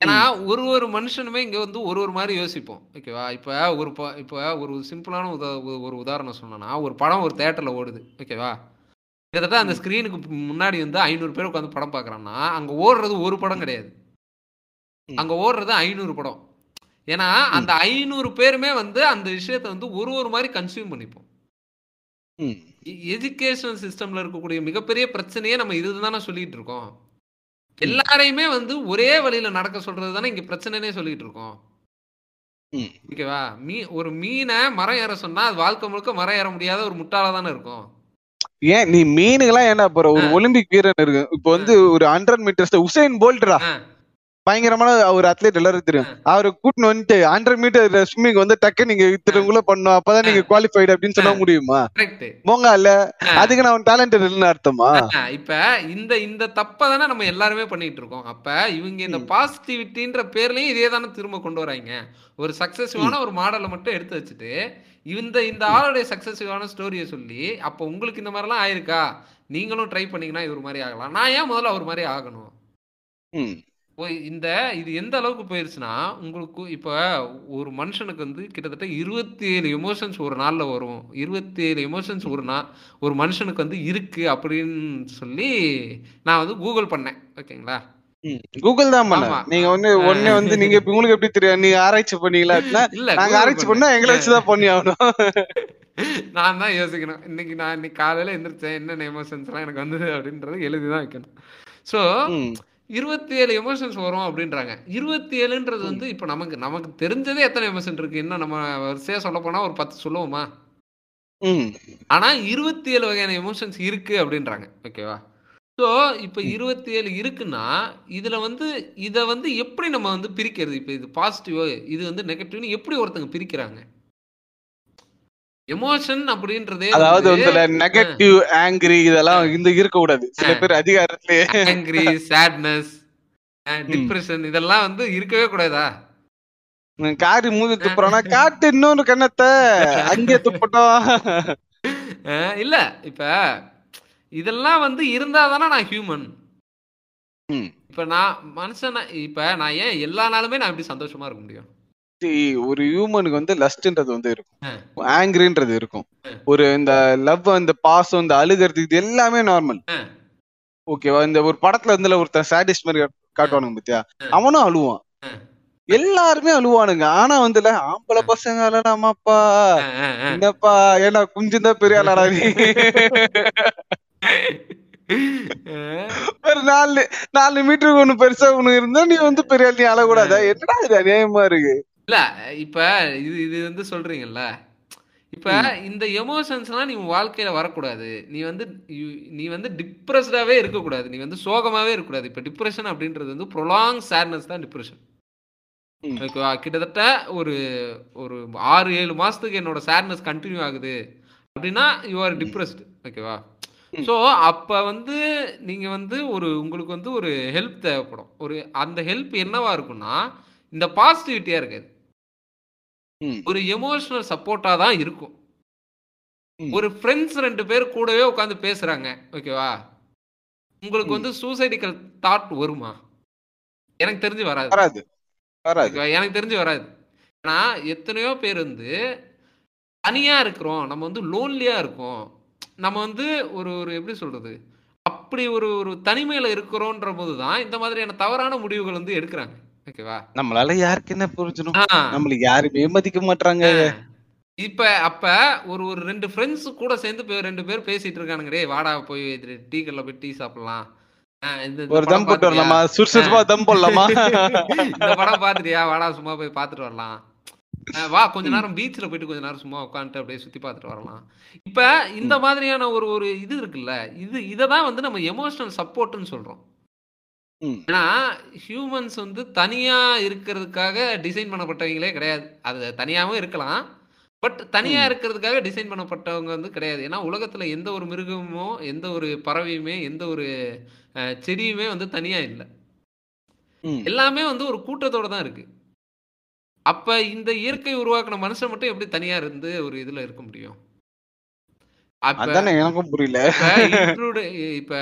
A: ஏன்னா ஒரு ஒரு மனுஷனுமே இங்க வந்து ஒரு ஒரு மாதிரி யோசிப்போம். ஓகேவா இப்ப ஒரு இப்ப ஒரு சிம்பிளான உதா ஒரு- உதாரணம் சொன்னோம்னா ஒரு படம் ஒரு தேட்டர்ல ஓடுது. ஓகேவா கிட்டத்தட்ட அந்த ஸ்கிரீனுக்கு முன்னாடி வந்து ஐநூறு பேர் உட்காந்து படம் பார்க்கறான்னா அங்க ஓடுறது ஒரு படம் கிடையாது. அங்க ஓடுறது ஐநூறு படம். ஏன்னா அந்த ஐநூறு பேருமே வந்து அந்த விஷயத்தை வந்து ஒரு ஒரு மாதிரி கன்சியூம் பண்ணிப்போம்.
B: ம்.
A: எஜுகேஷன் சிஸ்டம்ல இருக்கக்கூடிய மிகப்பெரிய பிரச்சனையே நம்ம இதுதானே சொல்லிட்டு இருக்கோம் எல்லாரையுமே வந்து ஒரே வழியில நடக்க சொல்றது தானே இங்க பிரச்சனைனே சொல்லிட்டு இருக்கோம். ஓகேவா? மீ ஒரு மீனை மரம் ஏற சொன்னா அது வாழ்க்கை முழுக்க மரம் ஏற முடியாத ஒரு முட்டாளா தானே இருக்கும்.
B: ஏன் நீ மீனுக்கெல்லாம் ஏன்டா போற? ஒரு ஒலிம்பிக் வீரன் இருக்கு. இப்போ வந்து ஒரு ஹண்ட்ரட் மீட்டர்ஸ் உசைன் போல்ட்ரா? பயங்கரமான ஒரு அத்லெட் எல்லாரும் தெரியும். அவரு கூட்டின்னு வந்துட்டு ஹண்ட்ரட் மீட்டர் ஸ்விம்மிங் வந்து டக்கு நீங்க இத்தனைக்குள்ள பண்ணும் அப்பதான் நீங்க குவாலிஃபைடு அப்படின்னு சொல்ல முடியுமா?
A: கரெக்ட்
B: போங்க இல்ல அதுக்கு நான் டேலண்ட் இல்லைன்னு அர்த்தமா?
A: இப்ப இந்த இந்த தப்ப தானே நம்ம எல்லாருமே பண்ணிட்டு இருக்கோம். அப்ப இவங்க இந்த பாசிட்டிவிட்டின்ற பேர்லயும் இதே தானே திரும்ப கொண்டு வராங்க. ஒரு சக்சஸிவான ஒரு மாடலை மட்டும் எடுத்து வச்சுட்டு இந்த இந்த ஆளுடைய சக்சஸிவான ஸ்டோரியை சொல்லி அப்போ உங்களுக்கு இந்த மாதிரிலாம் ஆயிருக்கா? நீங்களும் ட்ரை பண்ணீங்கன்னா இது ஒரு மாதிரி ஆகலாம். நான் ஏன் முதல்ல ஒரு மாதிரி ஆகணும்? ஓ, இந்த இது எந்த அளவுக்கு போயிருச்சுன்னா உங்களுக்கு இப்போ ஒரு மனுஷனுக்கு வந்து கிட்டத்தட்ட இருபத்தி ஏழு எமோஷன்ஸ் ஒரு நாளில் வரும். இருபத்தி ஏழு எமோஷன்ஸ் ஒரு நாள் ஒரு மனுஷனுக்கு வந்து இருக்கு அப்படின்னு சொல்லி நான் வந்து கூகுள் பண்ணேன். ஓகேங்களா?
B: கூகுள் தான் பண்ண. நீங்க வந்து ஒண்ணே வந்து நீங்க உங்களுக்கு எப்படி தெரியும்? நீங்க ஆராய்ச்சி பண்ணீங்களா?
A: இல்ல
B: நாங்க ஆராய்ச்சி. பண்ணா எங்களை வச்சுதான் பண்ணி ஆகணும். *laughs*
A: நான் தான் யோசிக்கணும். இன்னைக்கு நான் இன்னைக்கு காலையில எந்திரிச்சேன் என்னென்ன எமோஷன்ஸ் எல்லாம் எனக்கு வந்தது அப்படின்றது எழுதி தான் வைக்கணும். ஸோ
B: ம்.
A: இருபத்தி ஏழு எமோஷன்ஸ் வரும் அப்படின்றாங்க. இருபத்தி ஏழுன்றது வந்து இப்போ நமக்கு நமக்கு தெரிஞ்சதே எத்தனை எமோஷன் இருக்கு? இன்னும் நம்ம வரிசையா சொல்ல போனா ஒரு பத்து சொல்லுவோமா?
B: ம்.
A: ஆனா இருபத்தி ஏழு வகையான எமோஷன்ஸ் இருக்கு அப்படின்றாங்க. ஓகேவா ஸோ இப்போ இருபத்தி ஏழு இருக்குன்னா இதுல வந்து இதை வந்து எப்படி நம்ம வந்து பிரிக்கிறது? இப்போ இது பாசிட்டிவ் இது வந்து நெகட்டிவ்னு எப்படி ஒருத்தங்க பிரிக்கிறாங்க? எமோஷன் அப்படின்றதே
B: அதாவது வந்து நெகட்டிவ் ஆங்கிரி இதெல்லாம் இந்த இருக்க கூடாது சில பேர் அதிகாரத்திலே.
A: ஆங்கிரி சேட்னஸ் டிப்ரெஷன் இதெல்லாம் வந்து இருக்கவே கூடாதா?
B: காரி மூஞ்சி துப்புறானா? காட்டு இன்னொரு கண்ணத்தை அங்கே துப்பட்டோம்
A: இல்ல. இப்ப இதெல்லாம் வந்து இருந்தா தானே நான் ஹியூமன். இப்ப நான் மனுஷன் இப்ப நான் ஏன் எல்லா நாளுமே நான் இப்படி சந்தோஷமா இருக்க முடியும்?
B: ஒரு ஹியூமனுக்கு வந்து லஸ்ட்ன்றது வந்து. இருக்கும். ஆங்கிரின்றது இருக்கும். ஒரு இந்த லவ் இந்த பாசம் இந்த அழுகிறது இது எல்லாமே நார்மல். ஓகேவா இந்த ஒரு படத்துல வந்து ஒருத்தன் சாடிஸ்ட் மாதிரி காட்டுவானுங்க பத்தியா. அவனும் அழுவான். எல்லாருமே அழுவானுங்க. ஆனா வந்துல ஆம்பளை பசங்க அழலாமாப்பா. என்னப்பா ஏன்னா குஞ்சுதான் பெரிய ஆளாடா நீ? ஒரு நாலு நாலு மீட்டருக்கு ஒண்ணு பெருசா ஒண்ணு இருந்தா நீ வந்து பெரிய நீ அழக்கூடாதா? என்னடா இது அநியாயமா இருக்கு?
A: இல்ல இப்ப இது இது வந்து சொல்றீங்கல்ல. இப்ப இந்த எமோஷன்ஸ்லாம் நீ வாழ்க்கையில வரக்கூடாது. நீ வந்து நீ வந்து டிப்ரெஸ்டாவே இருக்கக்கூடாது. நீ வந்து சோகமாவே இருக்கக்கூடாது. இப்ப டிப்ரெஷன் அப்படின்றது வந்து ப்ரொலாங் சேட்னஸ் தான் டிப்ரெஷன் கிட்டத்தட்ட ஒரு ஒரு ஆறு ஏழு மாசத்துக்கு என்னோட சேட்னஸ் கண்டினியூ ஆகுது. அப்படின்னா யூ ஆர் டிப்ரெஸ்டு ஓகேவா. ஸோ அப்போ வந்து நீங்கள் வந்து ஒரு உங்களுக்கு வந்து ஒரு ஹெல்ப் தேவைப்படும். ஒரு அந்த ஹெல்ப் என்னவா இருக்கும்னா இந்த பாசிட்டிவிட்டியாக இருக்காது. ஒரு எமோஷனல் சப்போர்ட்டாக தான் இருக்கும். ஒரு ஃப்ரெண்ட்ஸ் ரெண்டு பேர் கூடவே உட்காந்து பேசுகிறாங்க ஓகேவா உங்களுக்கு. வந்து சூசைடிக்கல் தாட் வருமா? எனக்கு தெரிஞ்சு வராது.
B: வராது?
A: எனக்கு தெரிஞ்சு வராது. ஆனா எத்தனையோ பேர் வந்து தனியா இருக்கிறோம். நம்ம வந்து லோன்லியா இருக்கோம். நம்ம வந்து ஒரு ஒரு எப்படி சொல்றது? அப்படி ஒரு ஒரு தனிமையில இருக்கிறோன்ற போது தான் இந்த மாதிரியான தவறான முடிவுகள் வந்து எடுக்கிறாங்க. ஓகேவா
B: நம்மளால யாருக்கு என்ன புரிஞ்சணும்
A: ஆ,
B: நம்மளுக்கு யாருமே மதிக்க மாட்டாங்க.
A: இப்ப அப்ப ஒரு ஒரு ரெண்டு ஃப்ரெண்ட்ஸ் கூட சேர்ந்து போய் ரெண்டு பேர் பேசிட்டு இருக்கானுங்க. டேய் வாடா போய் டீ கடைல போய் டீ சாப்பிடலாம்.
B: ஒரு தம் போட்டு? வரலாமா? சுறுசுறுப்பா தம் போடலாமா? *laughs*
A: இந்த படம் பாத்துட்டியா? வாடா சும்மா போய் பார்த்துட்டு வரலாம். வா கொஞ்ச நேரம் பீச்ல போயிட்டு கொஞ்ச நேரம் சும்மா உட்காந்துட்டு அப்படியே சுத்தி பார்த்துட்டு வரலாம். இப்ப இந்த மாதிரியான ஒரு ஒரு இது இருக்குல்ல இது இதை தான் வந்து நம்ம எமோஷனல் சப்போர்ட்னு சொல்றோம்.
B: ம்.
A: ஏன்னா ஹியூமன்ஸ் வந்து தனியா இருக்கிறதுக்காக டிசைன் பண்ணப்பட்டவங்களே கிடையாது அது தனியாவும் இருக்கலாம் பட் தனியா
B: ம்.
A: இருக்கிறதுக்காக டிசைன் பண்ணப்பட்டவங்க வந்து கிடையாது ஏன்னா உலகத்துல எந்த ஒரு மிருகமோ எந்த ஒரு பறவையுமே எந்த ஒரு செடியுமே வந்து தனியா இல்லை
B: ம்.
A: எல்லாமே வந்து ஒரு கூட்டத்தோட தான் இருக்கு அப்ப இந்த இயற்கை உருவாக்குன மனுஷன் மட்டும் எப்படி தனியா இருந்து ஒரு இதுல இருக்க முடியும்
B: அதானே எனக்கும் புரியல.
A: இப்ப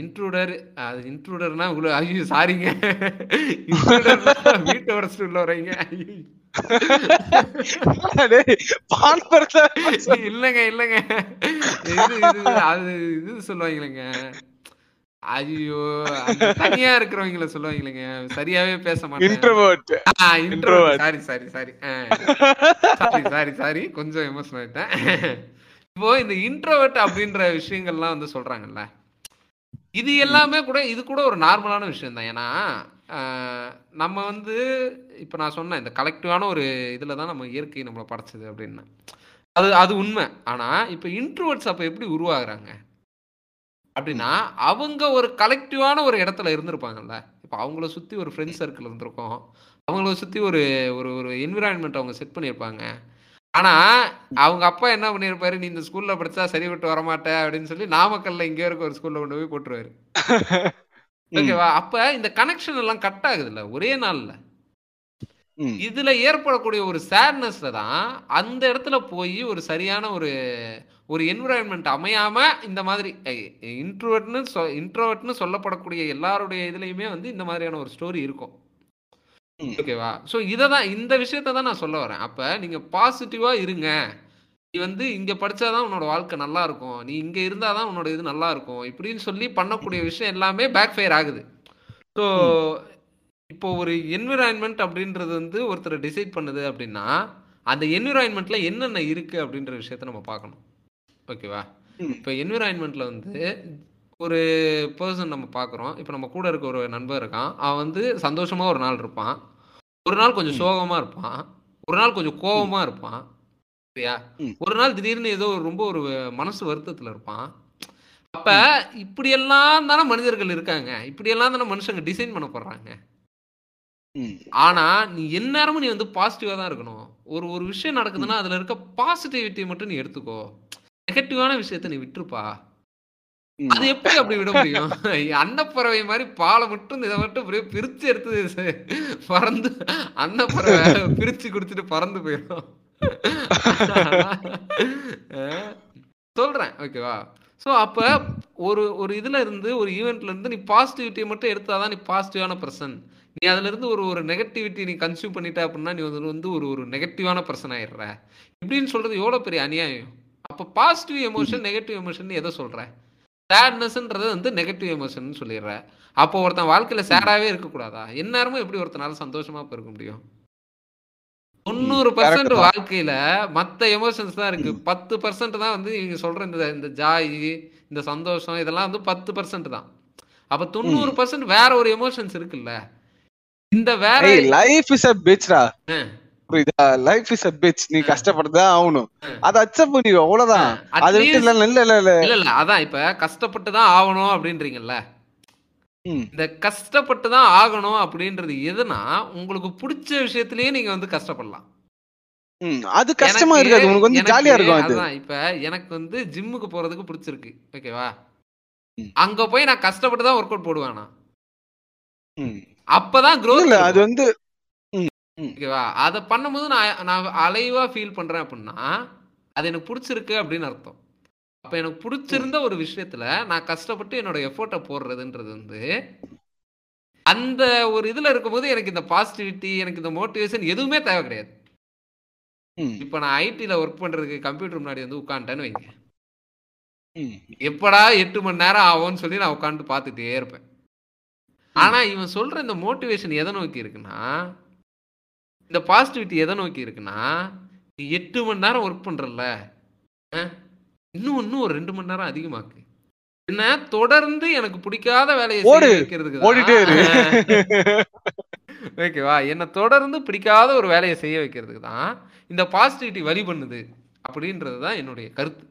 A: இன்ட்ரூடர் அது இன்ட்ரூடர்னா இவ்வளவு ஐயோ சாரிங்க வீட்டை உடச்சிட்டு உள்ள வரீங்க இல்லைங்க இல்லைங்க. அது இது சொல்லுவாங்களேங்க. ஐயோ தனியா இருக்கிறவங்கள சொல்லுவாங்களேங்க. சரியாவே பேச மாட்டேன்.
B: Introvert.
A: Sorry sorry sorry sorry sorry sorry கொஞ்சம் எமோஷனல் ஆயிட்டேன். இப்போ இந்த இன்ட்ரோவர்ட் அப்படின்ற விஷயங்கள்லாம் வந்து சொல்றாங்கல்ல. இது எல்லாமே கூட இது கூட ஒரு நார்மலான விஷயம் தான் ஏன்னா நம்ம வந்து இப்போ நான் சொன்னேன் இந்த கலெக்டிவான ஒரு இதில் தான் நம்ம இயற்கை நம்மளை படைச்சது அப்படின்னு. அது அது உண்மை. ஆனால் இப்போ இன்ட்ரோவர்ட்ஸ் அப்போ எப்படி உருவாகுறாங்க? அப்படின்னா அவங்க ஒரு கலெக்டிவான ஒரு இடத்துல இருந்திருப்பாங்கல்ல. இப்போ அவங்கள சுற்றி ஒரு ஃப்ரெண்ட்ஸ் சர்க்கிள் இருந்திருக்கும். அவங்கள சுற்றி ஒரு ஒரு ஒரு என்விரான்மெண்ட் அவங்க செட் பண்ணியிருப்பாங்க. ஆனால் அவங்க அப்பா என்ன பண்ணியிருப்பாரு நீ இந்த ஸ்கூலில் படித்தா சரிபட்டு வரமாட்டே அப்படின்னு சொல்லி நாமக்கல்ல இங்கே இருக்க ஒரு ஸ்கூலில் கொண்டு போய் போட்டுருவாரு. *laughs* ஓகேவா? அப்போ இந்த கனெக்ஷன் எல்லாம் கட் ஆகுதுல்ல ஒரே நாளில். இதுல ஏற்படக்கூடிய ஒரு சேட்னஸ்ல தான் அந்த இடத்துல போய் ஒரு சரியான ஒரு ஒரு என்விரான்மெண்ட் அமையாம இந்த மாதிரி இன்ட்ரோவர்ட்னு சொ இன்ட்ரோவர்ட்னு சொல்லப்படக்கூடிய எல்லாருடைய இதுலயுமே வந்து இந்த மாதிரியான ஒரு ஸ்டோரி இருக்கும். ஓகேவா? ஸோ இதை தான் இந்த விஷயத்த தான் நான் சொல்ல வரேன். அப்ப நீங்க பாசிட்டிவா இருங்க. நீ வந்து இங்க படிச்சாதான் உன்னோட வாழ்க்கை நல்லா இருக்கும். நீ இங்க இருந்தாதான் உன்னோட இது நல்லா இருக்கும். இப்படின்னு சொல்லி பண்ணக்கூடிய விஷயம் எல்லாமே பேக் ஃபயர் ஆகுது ஸோ இப்போ ஒரு என்விரான்மெண்ட் அப்படின்றது வந்து ஒருத்தர் டிசைட் பண்ணுது அப்படின்னா அந்த என்விரான்மெண்ட்ல என்னென்ன இருக்கு அப்படின்ற விஷயத்த நம்ம பார்க்கணும். ஓகேவா? இப்போ என்விரான்மெண்ட்ல வந்து ஒரு பர்சன் நம்ம பார்க்குறோம். இப்போ நம்ம கூட இருக்க ஒரு நண்பர் இருக்கான். அவன் வந்து சந்தோஷமா ஒரு நாள் இருப்பான். ஒரு நாள் கொஞ்சம் சோகமா இருப்பான். ஒரு நாள் கொஞ்சம் கோபமா இருப்பான். சரியா? ஒரு நாள் திடீர்னு ஏதோ ரொம்ப ஒரு மனசு வருத்தத்துல இருப்பான். அப்ப இப்படியெல்லாம் தானே மனிதர்கள் இருக்காங்க. இப்படியெல்லாம் தானே மனுஷங்க டிசைன் பண்ண போடுறாங்க ஆனா நீ எந்நேரமும் நீ வந்து பாசிட்டிவா தான் இருக்கணும். ஒரு ஒரு விஷயம் நடக்குதுன்னா அதுல இருக்க பாசிட்டிவிட்டி மட்டும் நீ எடுத்துக்கோ. நெகட்டிவான விஷயத்த நீ விட்டுருப்பா. அது எப்படி அப்படி விட முடியும்? அன்னப்பறவை மாதிரி பாலை மட்டும் இதை மட்டும் அப்படியே பிரிச்சு எடுத்து பறந்து அன்னப்பறவை பிரிச்சு குடிச்சிட்டு பறந்து போயிடும். சொல்றேன் ஓகேவா? ஸோ அப்போ ஒரு ஒரு இதில் இருந்து ஒரு ஈவெண்ட்ல இருந்து நீ பாசிட்டிவிட்டியை மட்டும் எடுத்தாதான் நீ பாசிட்டிவான பர்சன் நீ அதுல இருந்து ஒரு ஒரு நெகட்டிவிட்டி நீ கன்சியூம் பண்ணிட்ட அப்படின்னா நீ வந்து வந்து ஒரு ஒரு நெகட்டிவான பர்சன் ஆயிடுற. இப்படின்னு சொல்றது எவ்வளோ பெரிய அநியாயம்? அப்போ பாசிட்டிவ் எமோஷன் நெகட்டிவ் எமோஷன் எதை சொல்ற? சேட்னஸ்ன்றது வந்து நெகட்டிவ் எமோஷன் சொல்லிடுற. அப்போ ஒருத்தன் வாழ்க்கையில சேடாவே இருக்கக்கூடாதா? எந்நேரமும் எப்படி ஒருத்தனால சந்தோஷமா இருக்க முடியும்? தொண்ணூறு பர்சன்ட் வாழ்க்கையில மத்த எமோஷன்ஸ் தான் இருக்கு. பத்து பர்சன்ட் தான் வந்து நீங்க சொல்ற இந்த இந்த ஜாய் இந்த சந்தோஷம் இதெல்லாம் வந்து பத்து பர்சன்ட் தான். அப்ப தொண்ணூறு பர்சன்ட் வேற ஒரு எமோஷன்ஸ் இருக்குல்ல. இந்த வேற
B: லைஃப் இஸ் அ பிச்ரா புரியுதா? லைஃப் இஸ் அ பிச் நீ கஷ்டப்பட்டுதான் ஆகணும். அத அக்செப்ட் பண்ணி அவ்வளவுதான். அதை விட்டு இல்ல இல்ல இல்ல
A: இல்ல இல்ல. அதான் இப்ப கஷ்டப்பட்டு தான் ஆகணும் அப்படின்றீங்கல்ல. இந்த கஷ்டப்பட்டு தான் ஆகணும் அப்படின்றது எதுனா உங்களுக்கு பிடிச்ச விஷயத்திலேயே நீங்க வந்து கஷ்டப்படலாம்.
B: அது கஷ்டமா இருக்காது. உங்களுக்கு வந்து ஜாலியா இருக்கும் அது.
A: இப்ப எனக்கு வந்து ஜிம்முக்கு போறதுக்கு பிடிச்சிருக்கு. ஓகேவா அங்க போய் நான் கஷ்டப்பட்டு தான் ஒர்க் அவுட் போடுவேன் அப்பதான் க்ரோத்
B: அது வந்து
A: ஓகேவா? அதை பண்ணும்போது நான் நான் அலைவா ஃபீல் பண்றேன் அப்படின்னா அது எனக்கு பிடிச்சிருக்கு அப்படின்னு அர்த்தம். அப்ப எனக்கு பிடிச்சிருந்த ஒரு விஷயத்துல நான் கஷ்டப்பட்டு என்னோட எஃபோர்ட்டை போடுறதுன்றது வந்து அந்த ஒரு இதுல இருக்கும்போது எனக்கு இந்த பாசிட்டிவிட்டி எனக்கு இந்த மோட்டிவேஷன் எதுவுமே தேவை கிடையாது. இப்ப நான் ஐடில ஒர்க் பண்றதுக்கு கம்ப்யூட்டர் முன்னாடி வந்து உட்காந்துட்டேன்னு வைங்க. எப்படா எட்டு மணி நேரம் ஆகும்னு சொல்லி நான் உட்காந்து பார்த்துட்டே இருப்பேன். ஆனா இவன் சொல்ற இந்த மோட்டிவேஷன் எதை நோக்கி இருக்குன்னா இந்த பாசிட்டிவிட்டி எதை நோக்கி இருக்குன்னா நீ எட்டு மணி நேரம் ஒர்க் பண்றல இன்னும் இன்னும் ஒரு ரெண்டு மணி நேரம் அதிகமாக்கு. என்ன? தொடர்ந்து எனக்கு பிடிக்காத வேலையை வைக்கிறதுக்கு ஓகேவா *laughs* என்ன தொடர்ந்து பிடிக்காத ஒரு வேலையை செய்ய வைக்கிறதுக்கு தான் இந்த பாசிட்டிவிட்டி வழி பண்ணுது அப்படின்றது தான் என்னுடைய கருத்து.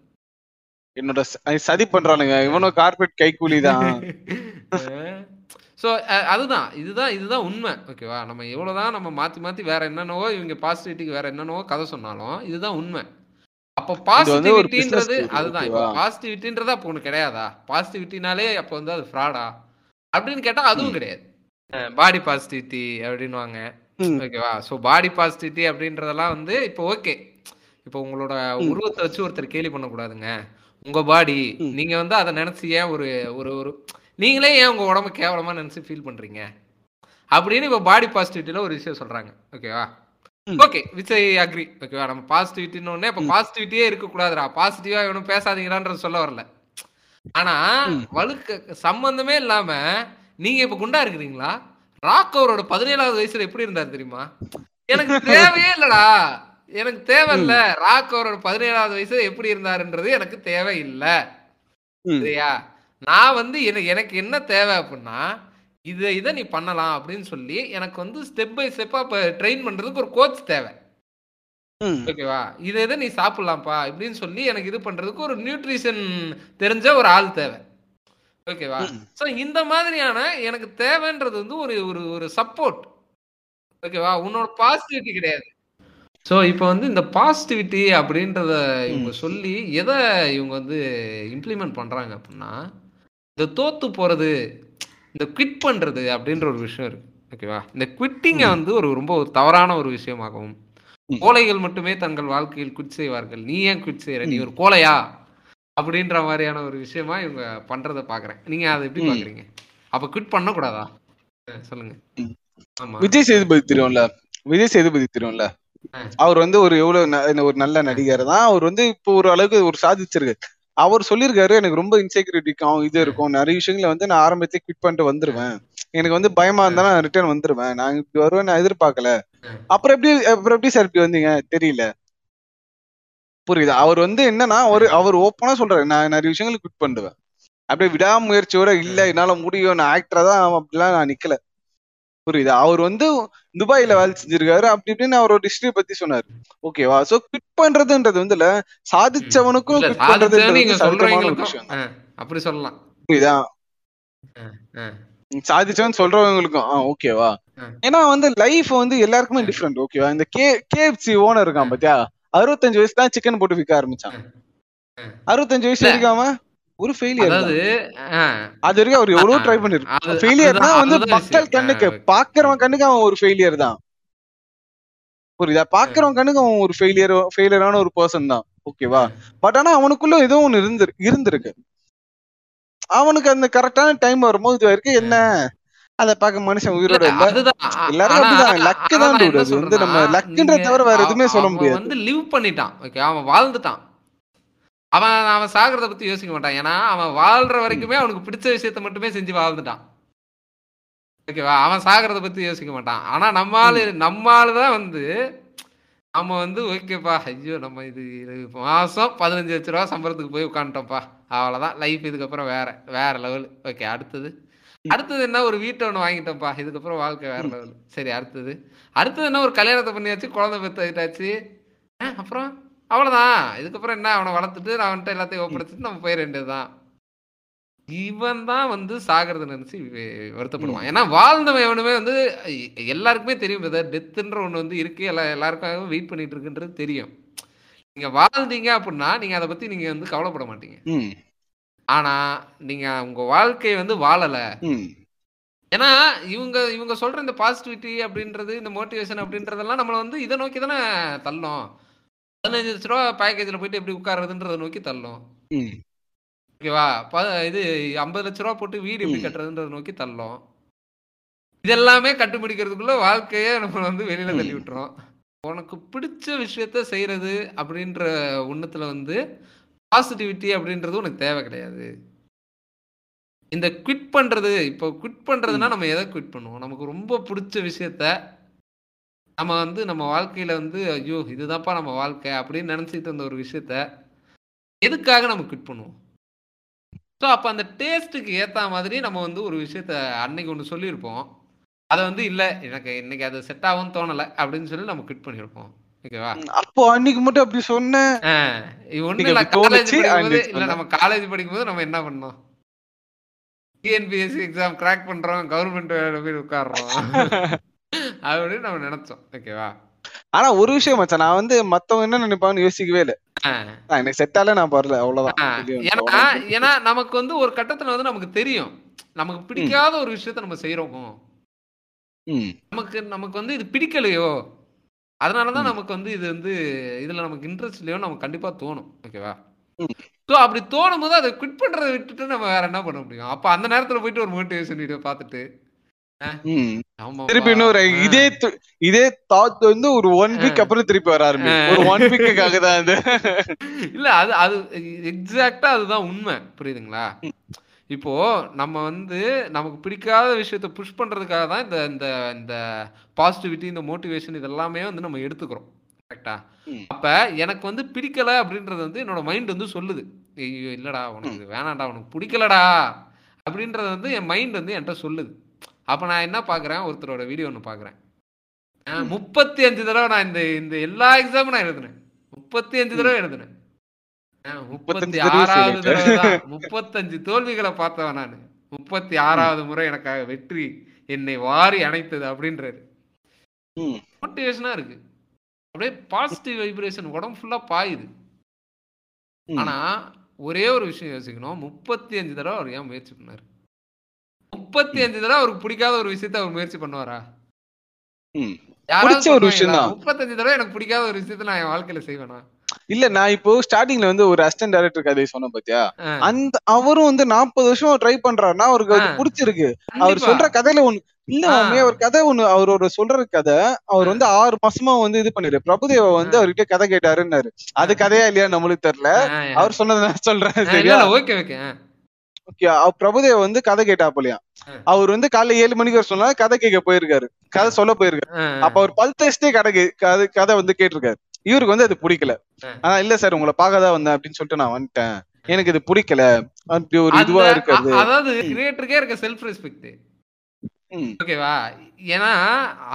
B: என்னோட சதி பண்றானுங்க. இவனும் கார்பெட் கைக்கூலி தான். *laughs*
A: ஸோ அதுதான். இதுதான் இதுதான் உண்மை. ஓகேவா நம்ம எவ்வளோதான் நம்ம மாற்றி மாற்றி வேற என்னென்னவோ இவங்க பாசிட்டிவிட்டிக்கு வேற என்னென்னவோ கதை சொன்னாலும் இதுதான் உண்மை. அப்போ பாசிட்டிவிட்டின்றது அதுதான். இப்போ பாசிட்டிவிட்டின்றது அப்போ ஒன்று கிடையாதா? பாசிட்டிவிட்டினாலே அப்போ வந்து அது ஃப்ராடா அப்படின்னு கேட்டால் அதுவும் கிடையாது. பாடி பாசிட்டிவிட்டி அப்படின்வாங்க ஓகேவா ஸோ பாடி பாசிட்டிவிட்டி அப்படின்றதெல்லாம் வந்து இப்போ ஓகே இப்போ உங்களோட உருவத்தை வச்சு ஒருத்தர் கேலி பண்ணக்கூடாதுங்க. உங்க பாடி நீங்க வந்து அதை நினைச்சு ஏன் ஒரு ஒரு ஒரு நீங்களே ஏன் உங்க உடம்பு கேவலமா நினைச்சு ஃபீல் பண்றீங்க? அப்படின்னு இப்போ பாடி பாசிட்டிவிட்டியில ஒரு விஷயம் சொல்றாங்க. ஓகேவா ஓகே விச் ஐ அக்ரி ஓகேவா நம்ம பாசிட்டிவிட்டின்னு ஒன்னே இப்போ பாசிட்டிவிட்டியே இருக்கக்கூடாதுடா. பாசிட்டிவா இவனும் பேசாதீங்களான்றது சொல்ல வரல. ஆனா வழுக்க சம்பந்தமே இல்லாம நீங்க இப்ப குண்டா இருக்கிறீங்களா? ராக் அவரோட பதினேழாவது வயசுல எப்படி இருந்தாரு தெரியுமா? எனக்கு *laughs* தேவையே இல்லடா. எனக்கு தேவையில்ல ராக் அவரோட பதினேழாவது வயசுல எப்படி இருந்தாருன்றது எனக்கு தேவையில்லை சரியா? நான் வந்து எனக்கு எனக்கு என்ன தேவை அப்படின்னா இதை இதை நீ பண்ணலாம் அப்படின்னு சொல்லி எனக்கு வந்து ஸ்டெப் பை ஸ்டெப்பா இப்போ ட்ரெயின் பண்றதுக்கு ஒரு கோச் தேவை. ஓகேவா? இதை இதை நீ சாப்பிடலாம்ப்பா இப்படின்னு சொல்லி எனக்கு இது பண்றதுக்கு ஒரு நியூட்ரிஷன் தெரிஞ்ச ஒரு ஆள் தேவை. ஓகேவா? சோ இந்த மாதிரியான எனக்கு தேவைன்றது வந்து ஒரு ஒரு ஒரு சப்போர்ட் ஓகேவா? உன்னோட பாசிட்டிவிட்டி கிடையாது. ஸோ இப்போ வந்து இந்த பாசிட்டிவிட்டி அப்படின்றத இவங்க சொல்லி எதை இவங்க வந்து இம்ப்ளிமெண்ட் பண்றாங்க அப்படின்னா இந்த தோத்து போறது இந்த குவிட் பண்றது அப்படின்ற ஒரு விஷயம் இருக்கு. ஓகேவா இந்த குவிட்டிங்கை வந்து ஒரு ரொம்ப ஒரு தவறான ஒரு விஷயமாகவும்
B: ம்.
A: கோழைகள் மட்டுமே தங்கள் வாழ்க்கையில் குவிட் செய்வார்கள். நீ ஏன் குவிட் செய்யற நீ ஒரு கோழையா? அப்படின்ற மாதிரியான ஒரு விஷயமா இவங்க பண்றத பாக்குறேன். நீங்க அதை எப்படி. பாக்குறீங்க? அப்ப குவிட் பண்ண கூடாதா சொல்லுங்க.
B: விஜய் சேதுபதி தெரியும்ல? விஜய் சேதுபதி தெரியும்ல. அவர் வந்து ஒரு எவ்வளவு ஒரு நல்ல நடிகர் தான் அவர் வந்து இப்போ ஒரு அளவுக்கு ஒரு சாதிச்சிருக்காரு. அவர் சொல்லியிருக்காரு எனக்கு ரொம்ப இன்செக்யூரிட்டிக்கும் இது இருக்கும். நிறைய விஷயங்களை வந்து நான் ஆரம்பத்திலே குவிட் பண்ணிட்டு வந்துருவேன். எனக்கு வந்து பயமா இருந்தா நான் ரிட்டர்ன் வந்துருவேன். நான் இப்படி வருவேன் நான் எதிர்பார்க்கல. அப்புறம் எப்படி அப்புறம் எப்படி சார் இப்படி வந்தீங்க? தெரியல. புரியுது? அவர் வந்து என்னன்னா அவர் அவர் ஓப்பனா சொல்றாரு நான் நிறைய விஷயங்களை குவிட் பண்ணுவேன். அப்படியே விடாமுயற்சியோட இல்ல என்னால முடியும். நான் ஆக்டரா தான் அப்படிலாம் நான் நிக்கல. புரியுதா? அவர் வந்து துபாயில வேலை செஞ்சிருக்காரு. அப்படி இப்படின்னு அவரோட ஹிஸ்டரி பத்தி சொன்னாரு. ஓகேவா சோ குவிட் பண்றதுன்றது வந்து இல்ல சாதிச்சவனுக்கும் குவிட் பண்றதுன்றது
A: அப்படி சொல்லலாம்.
B: புரியுதா? சாதிச்சவன் சொல்றவங்களுக்கும் ஓகேவா. ஏன்னா வந்து லைஃப் வந்து எல்லாருக்குமே டிஃப்ரெண்ட் ஓகேவா இந்த கே கேஎஃப்சி ஓனர் இருக்கான் பாத்தியா? அறுபத்தஞ்சு வயசு தான் சிக்கன் போட்டு விற்க ஆரம்பிச்சான். அறுபத்தஞ்சு வயசு. இருக்காம ஒரு ஃபெயிலியர்
A: அதாவது
B: அது வரைக்கும் அவர் எவ்வளவு ட்ரை பண்ணிருக்கான் ஃபெயிலியர்னா வந்து மக்கள். கண்ணுக்கு. பாக்குறவன் கண்ணுக்கு அவன் ஒரு ஃபெயிலியர் தான். புரியுதா? பாக்குறவன் கண்ணுக்கு அவன் ஒரு ஃபெயிலியர் ஃபெயிலியரான ஒரு பர்சன் தான். ஓகேவா? பட் ஆனா அவனுக்குள்ள ஏதோ ஒண்ணு இருந்து இருந்திருக்கு. அவனுக்கு அந்த கரெக்டான டைம் வரும்போது இது வரைக்கும் என்ன? அத பார்க்க மனுஷன் உயிரோட
A: இல்ல,
B: எல்லாரும் அப்படிதான்.
A: ஆனா
B: தான் வந்து நம்ம
A: நீங்க
B: தவிர வேற எதுவுமே சொல்ல முடியாது.
A: வந்து லிவ் பண்ணிட்டான். ஓகே அவன் வாழ்ந்துட்டான். அவன் அவன் சாகிறத பத்தி யோசிக்க மாட்டான். ஏன்னா அவன் வாழ்ற வரைக்குமே அவனுக்கு பிடிச்ச விஷயத்த மட்டுமே செஞ்சு வாழ்ந்துட்டான். ஓகேவா? அவன் சாகிறத பத்தி யோசிக்க மாட்டான். ஆனா நம்ம ஆளு நம்ம ஆளு தான் வந்து நம்ம வந்து ஓகேப்பா ஐயோ நம்ம இது மாசம் பதினஞ்சு லட்ச ரூபா சம்பளத்துக்கு போய் உட்காந்துட்டோம்ப்பா அவ்வளவுதான். லைஃப் இதுக்கப்புறம் வேற வேற லெவல் ஓகே அடுத்தது. அடுத்தது என்ன? ஒரு வீட்டை ஒன்று வாங்கிட்டோம்ப்பா. இதுக்கப்புறம் வாழ்க்கை வேற லெவல் சரி அடுத்தது. அடுத்தது என்ன? ஒரு கல்யாணத்தை பண்ணியாச்சு குழந்தை பெற்றாச்சு அப்புறம்? அவ்வளவுதான். இதுக்கப்புறம் என்ன? அவனை வளர்த்துட்டு நான் அவன்கிட்ட எல்லாத்தையும் ஒப்படைச்சிட்டு நம்ம போயிட வேண்டியதுதான். இவன் தான் வந்து சாகிறத நினைச்சு வருத்தப்படுவான். ஏன்னா வாழ்ந்தவன் எவனுமே வந்து எல்லாருக்குமே தெரியும் பிரதர் டெத்துன்ற ஒண்ணு வந்து இருக்கு. எல்லா எல்லாருக்காகவும் வெயிட் பண்ணிட்டு இருக்குன்றது தெரியும். நீங்க வாழ்ந்தீங்க அப்படின்னா நீங்க அதை பத்தி நீங்க வந்து கவலைப்பட மாட்டீங்க. ஆனா நீங்க உங்க வாழ்க்கையை வந்து வாழல. ஏன்னா இவங்க இவங்க சொல்ற இந்த பாசிட்டிவிட்டி அப்படின்றது இந்த மோட்டிவேஷன் அப்படின்றதெல்லாம் நம்மளை வந்து இதை நோக்கி தானே தள்ளும். பதினஞ்சு லட்ச ரூபா பேக்கேஜில் போயிட்டு எப்படி உட்கார்றதுன்றதை நோக்கி தள்ளும். ஓகேவா இது ஐம்பது லட்ச ரூபா போட்டு வீடு எப்படி. கட்டுறதுன்றதை நோக்கி தள்ளும். இதெல்லாமே கட்டுப்பிடிக்கிறதுக்குள்ள வாழ்க்கையே நம்ம வந்து வெளியில. தள்ளி விட்டுறோம் உனக்கு பிடிச்ச விஷயத்த செய்யறது அப்படின்ற ஒண்ணுத்துல வந்து பாசிட்டிவிட்டி அப்படின்றது உனக்கு தேவை கிடையாது. இந்த குவிட் பண்றது இப்போ குவிட் பண்றதுன்னா நம்ம எதை குவிட் பண்ணுவோம்? நமக்கு ரொம்ப பிடிச்ச விஷயத்த நம்ம வந்து நம்ம வாழ்க்கையில வந்து ஐயோ இதுதான்ப்பா நம்ம வாழ்க்கை அப்படின்னு நினைச்சிட்டு இருந்த ஒரு விஷயத்த எதுக்காக நம்ம குவிட் பண்ணுவோம்? ஸோ அப்போ அந்த டேஸ்ட்டுக்கு ஏற்ற மாதிரி நம்ம வந்து ஒரு விஷயத்த அன்னைக்கு ஒன்று சொல்லியிருப்போம். அதை வந்து இல்லை எனக்கு இன்னைக்கு அது செட் ஆகும்னு தோணலை அப்படின்னு சொல்லி நம்ம குவிட் பண்ணியிருப்போம். ஓகேவா?
B: அப்போ அன்னைக்கு மட்டும் அப்படி சொன்ன
A: ஒன்றும் இல்லை காலேஜ் படிக்கும்போது இல்லை நம்ம காலேஜ் படிக்கும்போது நம்ம என்ன பண்ணோம்? டிஎன்பிஎஸ்சி எக்ஸாம் கிராக் பண்றோம் கவர்மெண்ட் வேலை போய் உட்காடுறோம் *laughs* அப்படின்னு நம்ம நினைச்சோம். ஓகேவா
B: ஆனா ஒரு விஷயம் மச்சான் நான் வந்து மத்தவங்க என்ன நினைப்பாங்கன்னு யோசிக்கவே இல்ல. எனக்கு செட் ஆல நான் பரல அவ்வளவுதான்.
A: ஏன்னா. ஏன்னா நமக்கு வந்து ஒரு கட்டத்துல வந்து நமக்கு தெரியும். நமக்கு பிடிக்காத ஒரு விஷயத்த நம்ம செய்யறோம் நமக்கு நமக்கு வந்து இது பிடிக்கலையோ அதனாலதான். நமக்கு வந்து இது வந்து இதுல நமக்கு இன்ட்ரெஸ்ட் இல்லையோ நமக்கு கண்டிப்பா தோணும். ஓகேவா. ஸோ அப்படி தோணும் போது அதை குவிட் பண்றதை விட்டுட்டு நம்ம வேற என்ன பண்ண முடியும்? அப்ப அந்த நேரத்துல போயிட்டு ஒரு மோட்டிவேஷன் வீடியோ பார்த்துட்டு
B: திருப்பி இன்னொரு. இதே இதே தாட் வந்து ஒரு ஒன் வீக் அப்புறம் திருப்பி வர ஆரம்பிக்கும் ஒரு ஒன் வீக்குக்காக தான் அது.
A: இல்ல அது அது எக்ஸாக்டா அதுதான் உண்மை. புரியுதுங்களா? இப்போ நம்ம வந்து நமக்கு பிடிக்காத விஷயத்த புஷ் பண்றதுக்காக தான் இந்த இந்த இந்த பாசிட்டிவிட்டி இந்த மோட்டிவேஷன் இதெல்லாமே வந்து நம்ம எடுத்துக்கிறோம். கரெக்டா. அப்ப எனக்கு வந்து பிடிக்கல அப்படின்றது வந்து என்னோட மைண்ட் வந்து சொல்லுது. ஐயோ இல்லடா உனக்கு வேணாம்டா உனக்கு பிடிக்கலடா. அப்படின்றது வந்து என் மைண்ட் வந்து என்கிட்ட சொல்லுது. அப்ப நான் என்ன பாக்குறேன்? ஒருத்தரோட வீடியோ ஒன்று பாக்குறேன். முப்பத்தி அஞ்சு தடவை நான் இந்த இந்த எல்லா எக்ஸாமும் நான் எழுதுனேன். முப்பத்தி அஞ்சு தடவை எழுதுனேன். முப்பத்தி ஆறாவது. தடவை முப்பத்தஞ்சு தோல்விகளை பார்த்தவன் நானு. முப்பத்தி ஆறாவது முறை எனக்காக வெற்றி என்னை வாரி அணைத்தது அப்படின்றாரு.
B: ம்.
A: மோட்டிவேஷனா இருக்கு. அப்படியே பாசிட்டிவ் வைப்ரேஷன் உடம்பு ஃபுல்லா பாயுது. ஆனா ஒரே ஒரு விஷயம் யோசிக்கணும். முப்பத்தி அஞ்சு தடவை அவர் ஏன் முயற்சி பண்ணாரு? முப்பத்தி அஞ்சு தடவை அவருக்கு பிடிக்காத ஒரு விஷயத்த அவர் முயற்சி பண்ணுவாரா. யாராவது
B: ஒரு விஷயம்? தான்.
A: முப்பத்தஞ்சு தடவை எனக்கு பிடிக்காத ஒரு விஷயத்த நான் என் வாழ்க்கையில செய்வேனா?
B: இல்ல நான் இப்போ ஸ்டார்டிங்ல வந்து ஒரு அசிஸ்டன்ட் டைரக்டர் கதை சொன்னேன் பாத்தியா? அந்த அவரும் வந்து நாற்பது வருஷம் ட்ரை பண்றாருன்னா அவருக்கு அது. பிடிச்சிருக்கு. அவர். சொல்ற கதையில ஒண்ணு இல்ல அவர் கதை ஒண்ணு அவர் ஒரு சொல்ற கதை அவர் வந்து ஆறு மாசமா வந்து இது பண்ணிரு. பிரபுதேவா வந்து. அவர்கிட்ட கதை கேட்டாருன்னாரு. அது கதையா இல்லையா நம்மளுக்கு தெரியல. அவர் சொன்னதை நான் சொல்றேன் சரியா?
A: ஓகே ஓகே
B: ஓகே பிரபுதேவா வந்து கதை கேட்டாப்பலையா. அவர் வந்து காலைல ஏழு மணிக்கு வர சொன்னா கதை கேட்க போயிருக்காரு. கதை சொல்ல போயிருக்காரு. அப்ப அவர் பல் டெஸ்டே கதை கதை வந்து கேட்டிருக்காரு. இவருக்கு வந்து அது பிடிக்கல. ஆனா இல்ல சார் உங்களை பார்க்க தான் வந்தேன் அப்படின்னு சொல்லிட்டு நான் வந்துட்டேன். எனக்கு இது பிடிக்கல. அப்படி ஒரு இதுவா இருக்காது
A: அதாவது கிரியேட்டருக்கே இருக்க செல்ஃப் ரெஸ்பெக்ட் ஓகேவா? ஏன்னா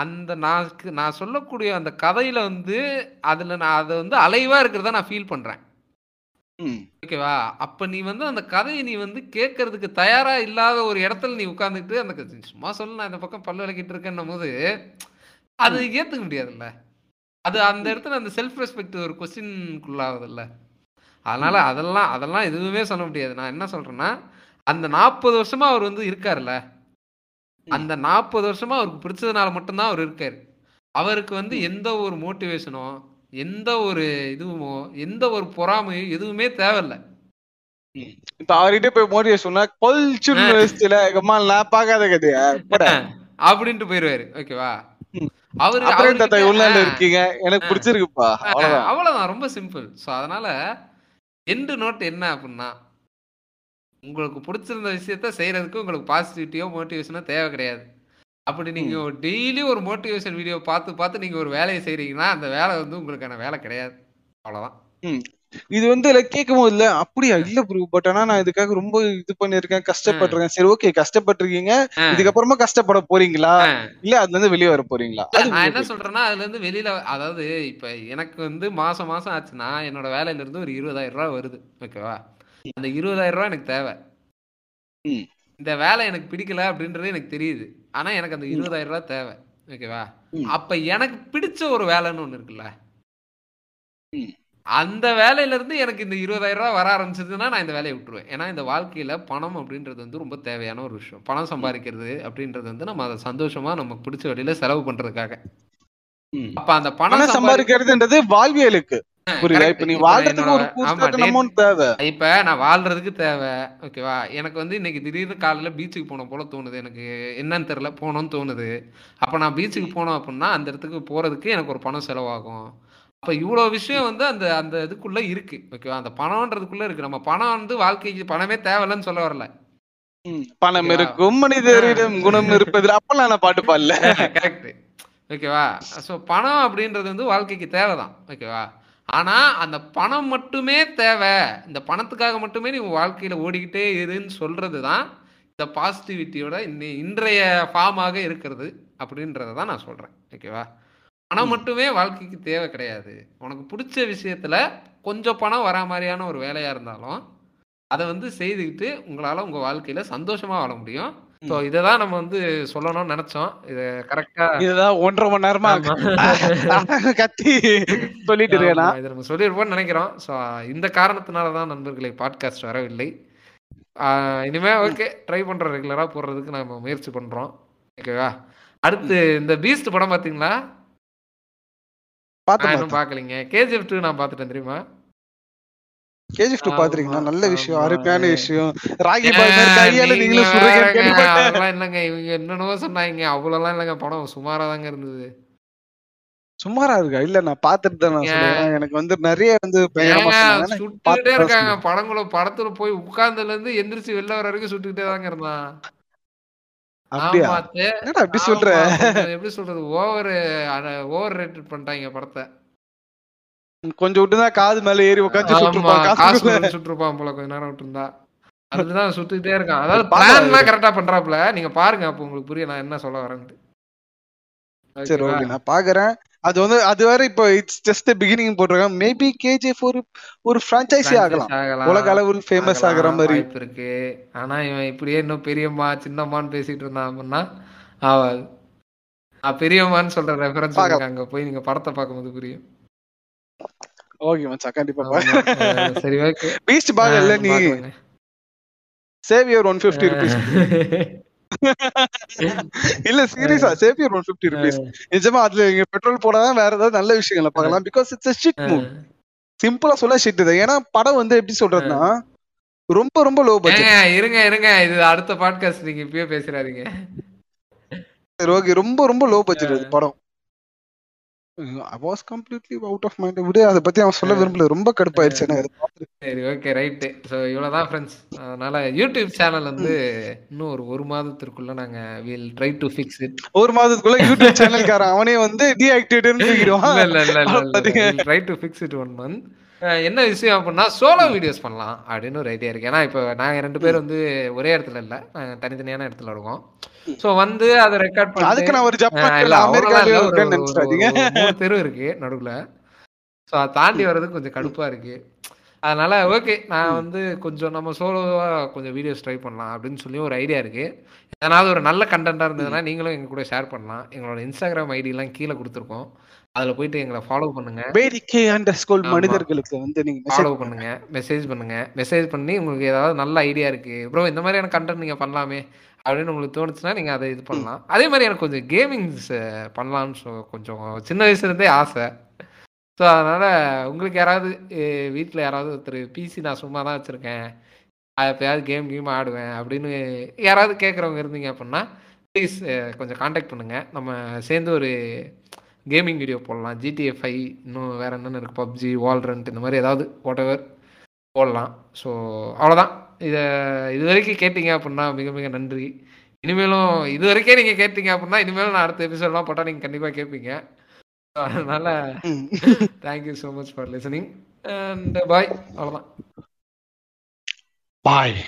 A: அந்த நான் நான் சொல்லக்கூடிய அந்த கதையில வந்து அதுல நான் அதை வந்து அலைவா இருக்கிறத நான் ஃபீல் பண்றேன்.
B: ம்,
A: ஓகேவா? அப்ப நீ வந்து அந்த கதையை நீ வந்து கேட்கறதுக்கு தயாரா இல்லாத ஒரு இடத்துல நீ உட்கார்ந்துட்டு அந்த க- சும்மா சொல்லு நான் இந்த பக்கம் பல்லு விளக்கிட்டு இருக்கேன்னும் போது அது ஏத்துக்க முடியாதுல்ல. அது அந்த இடத்துல அந்த செல்ஃப் ரெஸ்பெக்ட் ஒரு கொஸ்டின்குள்ளாகுதுல்ல அதனால அதெல்லாம் அதெல்லாம் எதுவுமே சொல்ல முடியாது. நான் என்ன சொல்றேன்னா அந்த நாற்பது வருஷமா அவர் வந்து இருக்காருல்ல? அந்த நாற்பது வருஷமா அவருக்கு பிடிச்சதுனால மட்டும்தான் அவர் இருக்காரு. அவருக்கு வந்து எந்த ஒரு மோட்டிவேஷனோ எந்த ஒரு இதுவுமோ எந்த ஒரு பொறாமையோ எதுவுமே தேவையில்ல.
B: இப்ப அவர்கிட்ட போய் மோடிய சொன்னா கொல்ச்சுன்னு வச்சுல அம்மா நான் கதையா?
A: அப்படின்ட்டு போயிருவாரு. ஓகேவா. அவரு
B: தாத்தா. இருக்கீங்க? எனக்கு பிடிச்சிருக்குப்பா. அவ்வளவுதான்.
A: ரொம்ப சிம்பிள் ஸோ அதனால எண்டு நோட் என்ன அப்படின்னா உங்களுக்கு பிடிச்சிருந்த விஷயத்த செய்யறதுக்கு உங்களுக்கு பாசிட்டிவிட்டியோ மோட்டிவேஷனோ தேவை கிடையாது. அப்படி நீங்க டெய்லி ஒரு மோட்டிவேஷன் வீடியோ பார்த்து பார்த்து நீங்க ஒரு வேலையை செய்றீங்கன்னா அந்த வேலை வந்து உங்களுக்கான வேலை கிடையாது. அவ்வளவுதான்.
B: இது வந்து இல்ல கேட்கும் போது இல்ல அப்படியா? இல்ல ப்ரோ பட் ஆனா நான் இதுக்காக ரொம்ப இது பண்ணிருக்கேன் கஷ்டப்பட்டிருக்கேன். சரி ஓகே கஷ்டப்பட்டிருக்கீங்க. இதுக்கப்புறமா கஷ்டப்பட போறீங்களா. இல்ல அதுல இருந்து வெளியே வர போறீங்களா?
A: நான் என்ன சொல்றேன்னா அதுல இருந்து வெளியில அதாவது இப்ப எனக்கு வந்து மாசம் மாசம் ஆச்சுன்னா என்னோட வேலையில இருந்து ஒரு இருபதாயிரம் ரூபாய் வருது ஓகேவா அந்த இருபதாயிரம் ரூபாய் எனக்கு தேவை. இந்த வேலை எனக்கு பிடிக்கல அப்படின்றது எனக்கு தெரியுது. ஆனா எனக்கு அந்த இருபதாயிரம் ரூபாய் தேவை. ஓகேவா. அப்ப எனக்கு பிடிச்ச ஒரு வேலைன்னு ஒண்ணு இருக்குல்ல. அந்த வேலையில இருந்து எனக்கு இந்த இருபதாயிரம் ரூபாய் வர ஆரம்பிச்சதுன்னா நான் இந்த வேலையை விட்டுருவேன். ஏன்னா இந்த வாழ்க்கையில பணம் அப்படின்றது வந்து ரொம்ப தேவையான ஒரு விஷயம். பணம் சம்பாதிக்கிறது அப்படின்றது வந்து நம்ம அதை சந்தோஷமா நமக்கு பிடிச்ச வழியில செலவு பண்றதுக்காக. அப்ப அந்த பணம்
B: பணம்
A: சம்பாதி
B: சம்பாதிக்கிறதுன்றது வாழ்வியலுக்கு. புரியுதா?
A: correct.
B: இப்ப நீ
A: இப்ப
B: வாழ்றதுக்கு ஒரு
A: என்னோட- ஆமா,
B: பூஸ்டர்
A: day-
B: அமௌண்ட் தேவை.
A: இப்ப நான் வாழ்றதுக்கு தேவை. ஓகேவா எனக்கு வந்து இன்னைக்கு திடீர்னு காலையில பீச்சுக்கு போன போல தோணுது. எனக்கு என்னன்னு தெரியல போகணும்னு தோணுது. அப்ப நான் பீச்சுக்கு போனோம் அப்படின்னா அந்த இடத்துக்கு போறதுக்கு எனக்கு ஒரு பணம் செலவாகும். அப்ப இவ்வளவு விஷயம் வந்து அந்த அந்த இதுக்குள்ள இருக்கு. ஓகேவா அந்த பணம்ன்றதுக்குள்ள இருக்கு. நம்ம பணம் வந்து வாழ்க்கைக்கு பணமே தேவையில்லைன்னு சொல்ல வரல.
B: பணம்? இருக்கும் மனிதரிடம் குணம் இருப்பதில் அப்பெல்லாம் நான் பாட்டு பாடல.
A: கரெக்ட் ஓகேவா ஸோ பணம் அப்படின்றது வந்து வாழ்க்கைக்கு தேவைதான். ஓகேவா ஆனா அந்த பணம் மட்டுமே தேவை. இந்த பணத்துக்காக மட்டுமே நீ வாழ்க்கையில ஓடிக்கிட்டே இருன்னு சொல்றது தான் இந்த பாசிட்டிவிட்டியோட இன்னை இன்றைய ஃபார்மாக இருக்கிறது அப்படின்றத தான் நான் சொல்றேன். ஓகேவா பணம் மட்டுமே வாழ்க்கைக்கு தேவை கிடையாது. உனக்கு பிடிச்ச விஷயத்துல கொஞ்சம் பணம் வரா மாதிரியான ஒரு வேலையா இருந்தாலும் அதை வந்து செய்துக்கிட்டு உங்களால உங்க வாழ்க்கையில சந்தோஷமா வாழ முடியும். ஸோ இதை தான் நம்ம வந்து சொல்லணும்னு நினைச்சோம். இது கரெக்டா
B: இதுதான் ஒன்றரை மணி நேரமா *laughs* கத்தி சொல்லிட்டு இருக்கேனா
A: இதை நம்ம சொல்லியிருப்போம்னு நினைக்கிறோம். ஸோ இந்த காரணத்தினால தான் நண்பர்களை பாட்காஸ்ட் வரவில்லை. இனிமே ஓகே ட்ரை பண்றோம் ரெகுலரா போடுறதுக்கு நம்ம முயற்சி பண்றோம். ஓகேவா அடுத்து இந்த பீஸ்ட் படம் பாத்தீங்களா?
B: பாத்து
A: இன்னும் பாக்கலீங்க. கேஜிஎஃப் டூ நான் பாத்துட்டேன் தெரியுமா?
B: கேஜிஎஃப் டூ பாத்துறீங்களா நல்ல விஷயம். அருமையான விஷயம். ராகி பாய் கையால
A: நீங்க
B: நீங்களும்
A: அதெல்லாம் இல்லைங்க இவங்க என்னென்னவோ சொன்னாங்க. அவ்வளோலாம் இல்லைங்க படம் சுமாரா தாங்க இருந்தது.
B: சுமாரா இருக்கா? இல்ல நான் பாத்துட்டு தான் நான் எனக்கு வந்து நிறைய வந்து.
A: சுட்டுக்கிட்டே இருக்காங்க. படங்குள்ள படத்துல போய் உட்கார்ந்ததுல இருந்து எந்திரிச்சு வெளில வர வரைக்கும் சுட்டுக்கிட்டே தாங்க இருந்தான்.
B: அப்படியா? என்னடா அப்படி சொல்ற?
A: எப்படி சொல்றது? ஓவர் ஓவர் ரேட்டட் பண்ணிட்டாங்க படத்தை.
B: கொஞ்சம் விட்டுதான் காது மேல ஏறி உட்காந்து சுட்டுருப்பான்
A: சுட்டுருப்பான் போல கொஞ்ச நேரம் விட்டுருந்தா. அதுதான் சுட்டுக்கிட்டே இருக்கான். அதாவது. பிளான்லாம் கரெக்டா பண்றாப்ல நீங்க பாருங்க அப்போ உங்களுக்கு புரியும் நான் என்ன சொல்ல வரேன்ட்டு.
B: சரி? ஓகே நான் பாக்குறேன். அது வந்து அது வேற இப்போ இட்ஸ் ஜஸ்ட் பிகினிங் போட்டிருக்காங்க. மேபி கேஜிஎஃப் ஒரு ஒரு பிரான்ச்சைஸி ஆகலாம். உலக அளவில் ஃபேமஸ் ஆகுற மாதிரி.
A: இருக்கு. ஆனா இவன் இப்படியே இன்னும் பெரியம்மா சின்னம்மான்னு பேசிட்டு இருந்தான் அப்படின்னா ஆவாது பெரியம்மான்னு சொல்ற ரெஃபரன்ஸ். அங்க போய் நீங்க படத்தை பார்க்கும்போது புரியும்.
B: ஓகே மச்சான். கண்டிப்பா
A: சரி ஓகே.
B: பீஸ்ட் பாக இல்ல நீ சேவியர் ஒன் பிப்டி ருபீஸ் இல்ல சீரியஸா சேவியர் ஒன் பிப்டி ருபீஸ் நிஜமா அதுல நீங்க பெட்ரோல் போடாதான் வேற ஏதாவது நல்ல விஷயங்களை பார்க்கலாம். பிகாஸ் இட்ஸ் ஷிட் மூவ் சிம்பிளா சொல்ல ஷிட் இது. ஏன்னா படம் வந்து எப்படி சொல்றதுன்னா ரொம்ப ரொம்ப லோ பட்ஜெட்
A: இருங்க இருங்க. இது அடுத்த பாட்காஸ்ட் நீங்க இப்பயே பேசுறாதீங்க
B: ஓகே. ரொம்ப ரொம்ப லோ பட்ஜெட் இது படம். I was completely out of mind விடு அதை பத்தி அவன் சொல்ல விரும்பல. ரொம்ப கடுப்பாயிருச்சு எனக்கு. *laughs*
A: சரி ஓகே ரைட்டு ஸோ இவ்வளோதான் ஃப்ரெண்ட்ஸ் அதனால யூடியூப் சேனல் வந்து இன்னும் ஒரு ஒரு மாதத்திற்குள்ள நாங்க will try to fix it
B: ஒரு மாதத்துக்குள்ள யூடியூப் சேனல்காரன் அவனே வந்து டீஆக்டிவேட்னு
A: இல்ல இல்ல இல்ல. Try to fix it one month என்ன விஷயம் அப்படின்னா சோலோ வீடியோஸ் பண்ணலாம் அப்படின்னு ஒரு ஐடியா இருக்கு. ஏன்னா இப்போ நாங்க ரெண்டு பேர் வந்து ஒரே இடத்துல இல்ல. நாங்க தனித்தனியான இடத்துல இருக்கோம். ஸோ வந்து அதை ரெக்கார்ட் பண்ணி
B: அதுக்கு நான் ஒரு
A: மூணு தெரு இருக்கு நடுவுல. ஸோ அதை தாண்டி வர்றது கொஞ்சம் கடுப்பா இருக்கு. அதனால ஓகே நான் வந்து கொஞ்சம் நம்ம சோலோவா கொஞ்சம் வீடியோஸ் ட்ரை பண்ணலாம் அப்படின்னு சொல்லி ஒரு ஐடியா இருக்கு. ஏதாவது ஒரு நல்ல கண்டென்ட்டா இருந்ததுன்னா நீங்களும் எங்க கூட ஷேர் பண்ணலாம். எங்களோட இன்ஸ்டாகிராம் ஐடி எல்லாம் கீழே கொடுத்துருக்கோம். அதுல போயிட்டு எங்களை ஃபாலோ பண்ணுங்க.
B: வேடிக்கை அண்டர் ஸ்கூல். மனிதர்களுக்கு வந்து நீங்க
A: ஃபாலோ பண்ணுங்க. மெசேஜ் பண்ணுங்க. மெசேஜ் பண்ணி உங்களுக்கு ஏதாவது நல்ல ஐடியா இருக்கு. ப்ரோ இந்த மாதிரியான கண்டென்ட் நீங்க பண்ணலாமே அப்படின்னு உங்களுக்கு தோணுச்சுன்னா நீங்க அதை இது பண்ணலாம். அதே மாதிரி எனக்கு கொஞ்சம் கேமிங்ஸ் பண்ணலாம்னு கொஞ்சம் சின்ன வயசுல இருந்தே ஆசை. ஸோ அதனால உங்களுக்கு யாராவது வீட்டில் யாராவது ஒருத்தர் பிசி நான் சும்மா தான் வச்சிருக்கேன். எப்பயாவது கேம் கேம் ஆடுவேன் அப்படின்னு யாராவது கேட்குறவங்க இருந்தீங்க அப்படின்னா ப்ளீஸ் கொஞ்சம் காண்டாக்ட் பண்ணுங்க. நம்ம சேர்ந்து ஒரு கேமிங் வீடியோ போடலாம். ஜிடிஎஃப் ஃபைவ் இன்னும் வேற என்னென்ன இருக்குது பப்ஜி வால்ரண்ட் இந்த மாதிரி ஏதாவது வாட் போடலாம். ஸோ அவ்வளோதான் இதை இது வரைக்கும் கேட்டீங்க அப்படின்னா மிக மிக நன்றி. இனிமேலும் இது வரைக்கும் நீங்கள் கேட்டீங்க அப்படின்னா இனிமேலும் நான் அடுத்த எபிசோட்லாம் போட்டால் நீங்கள் கண்டிப்பாக கேட்பீங்க அதனால. Thank you so much for listening and bye அவ்வளோதான்
B: Bye.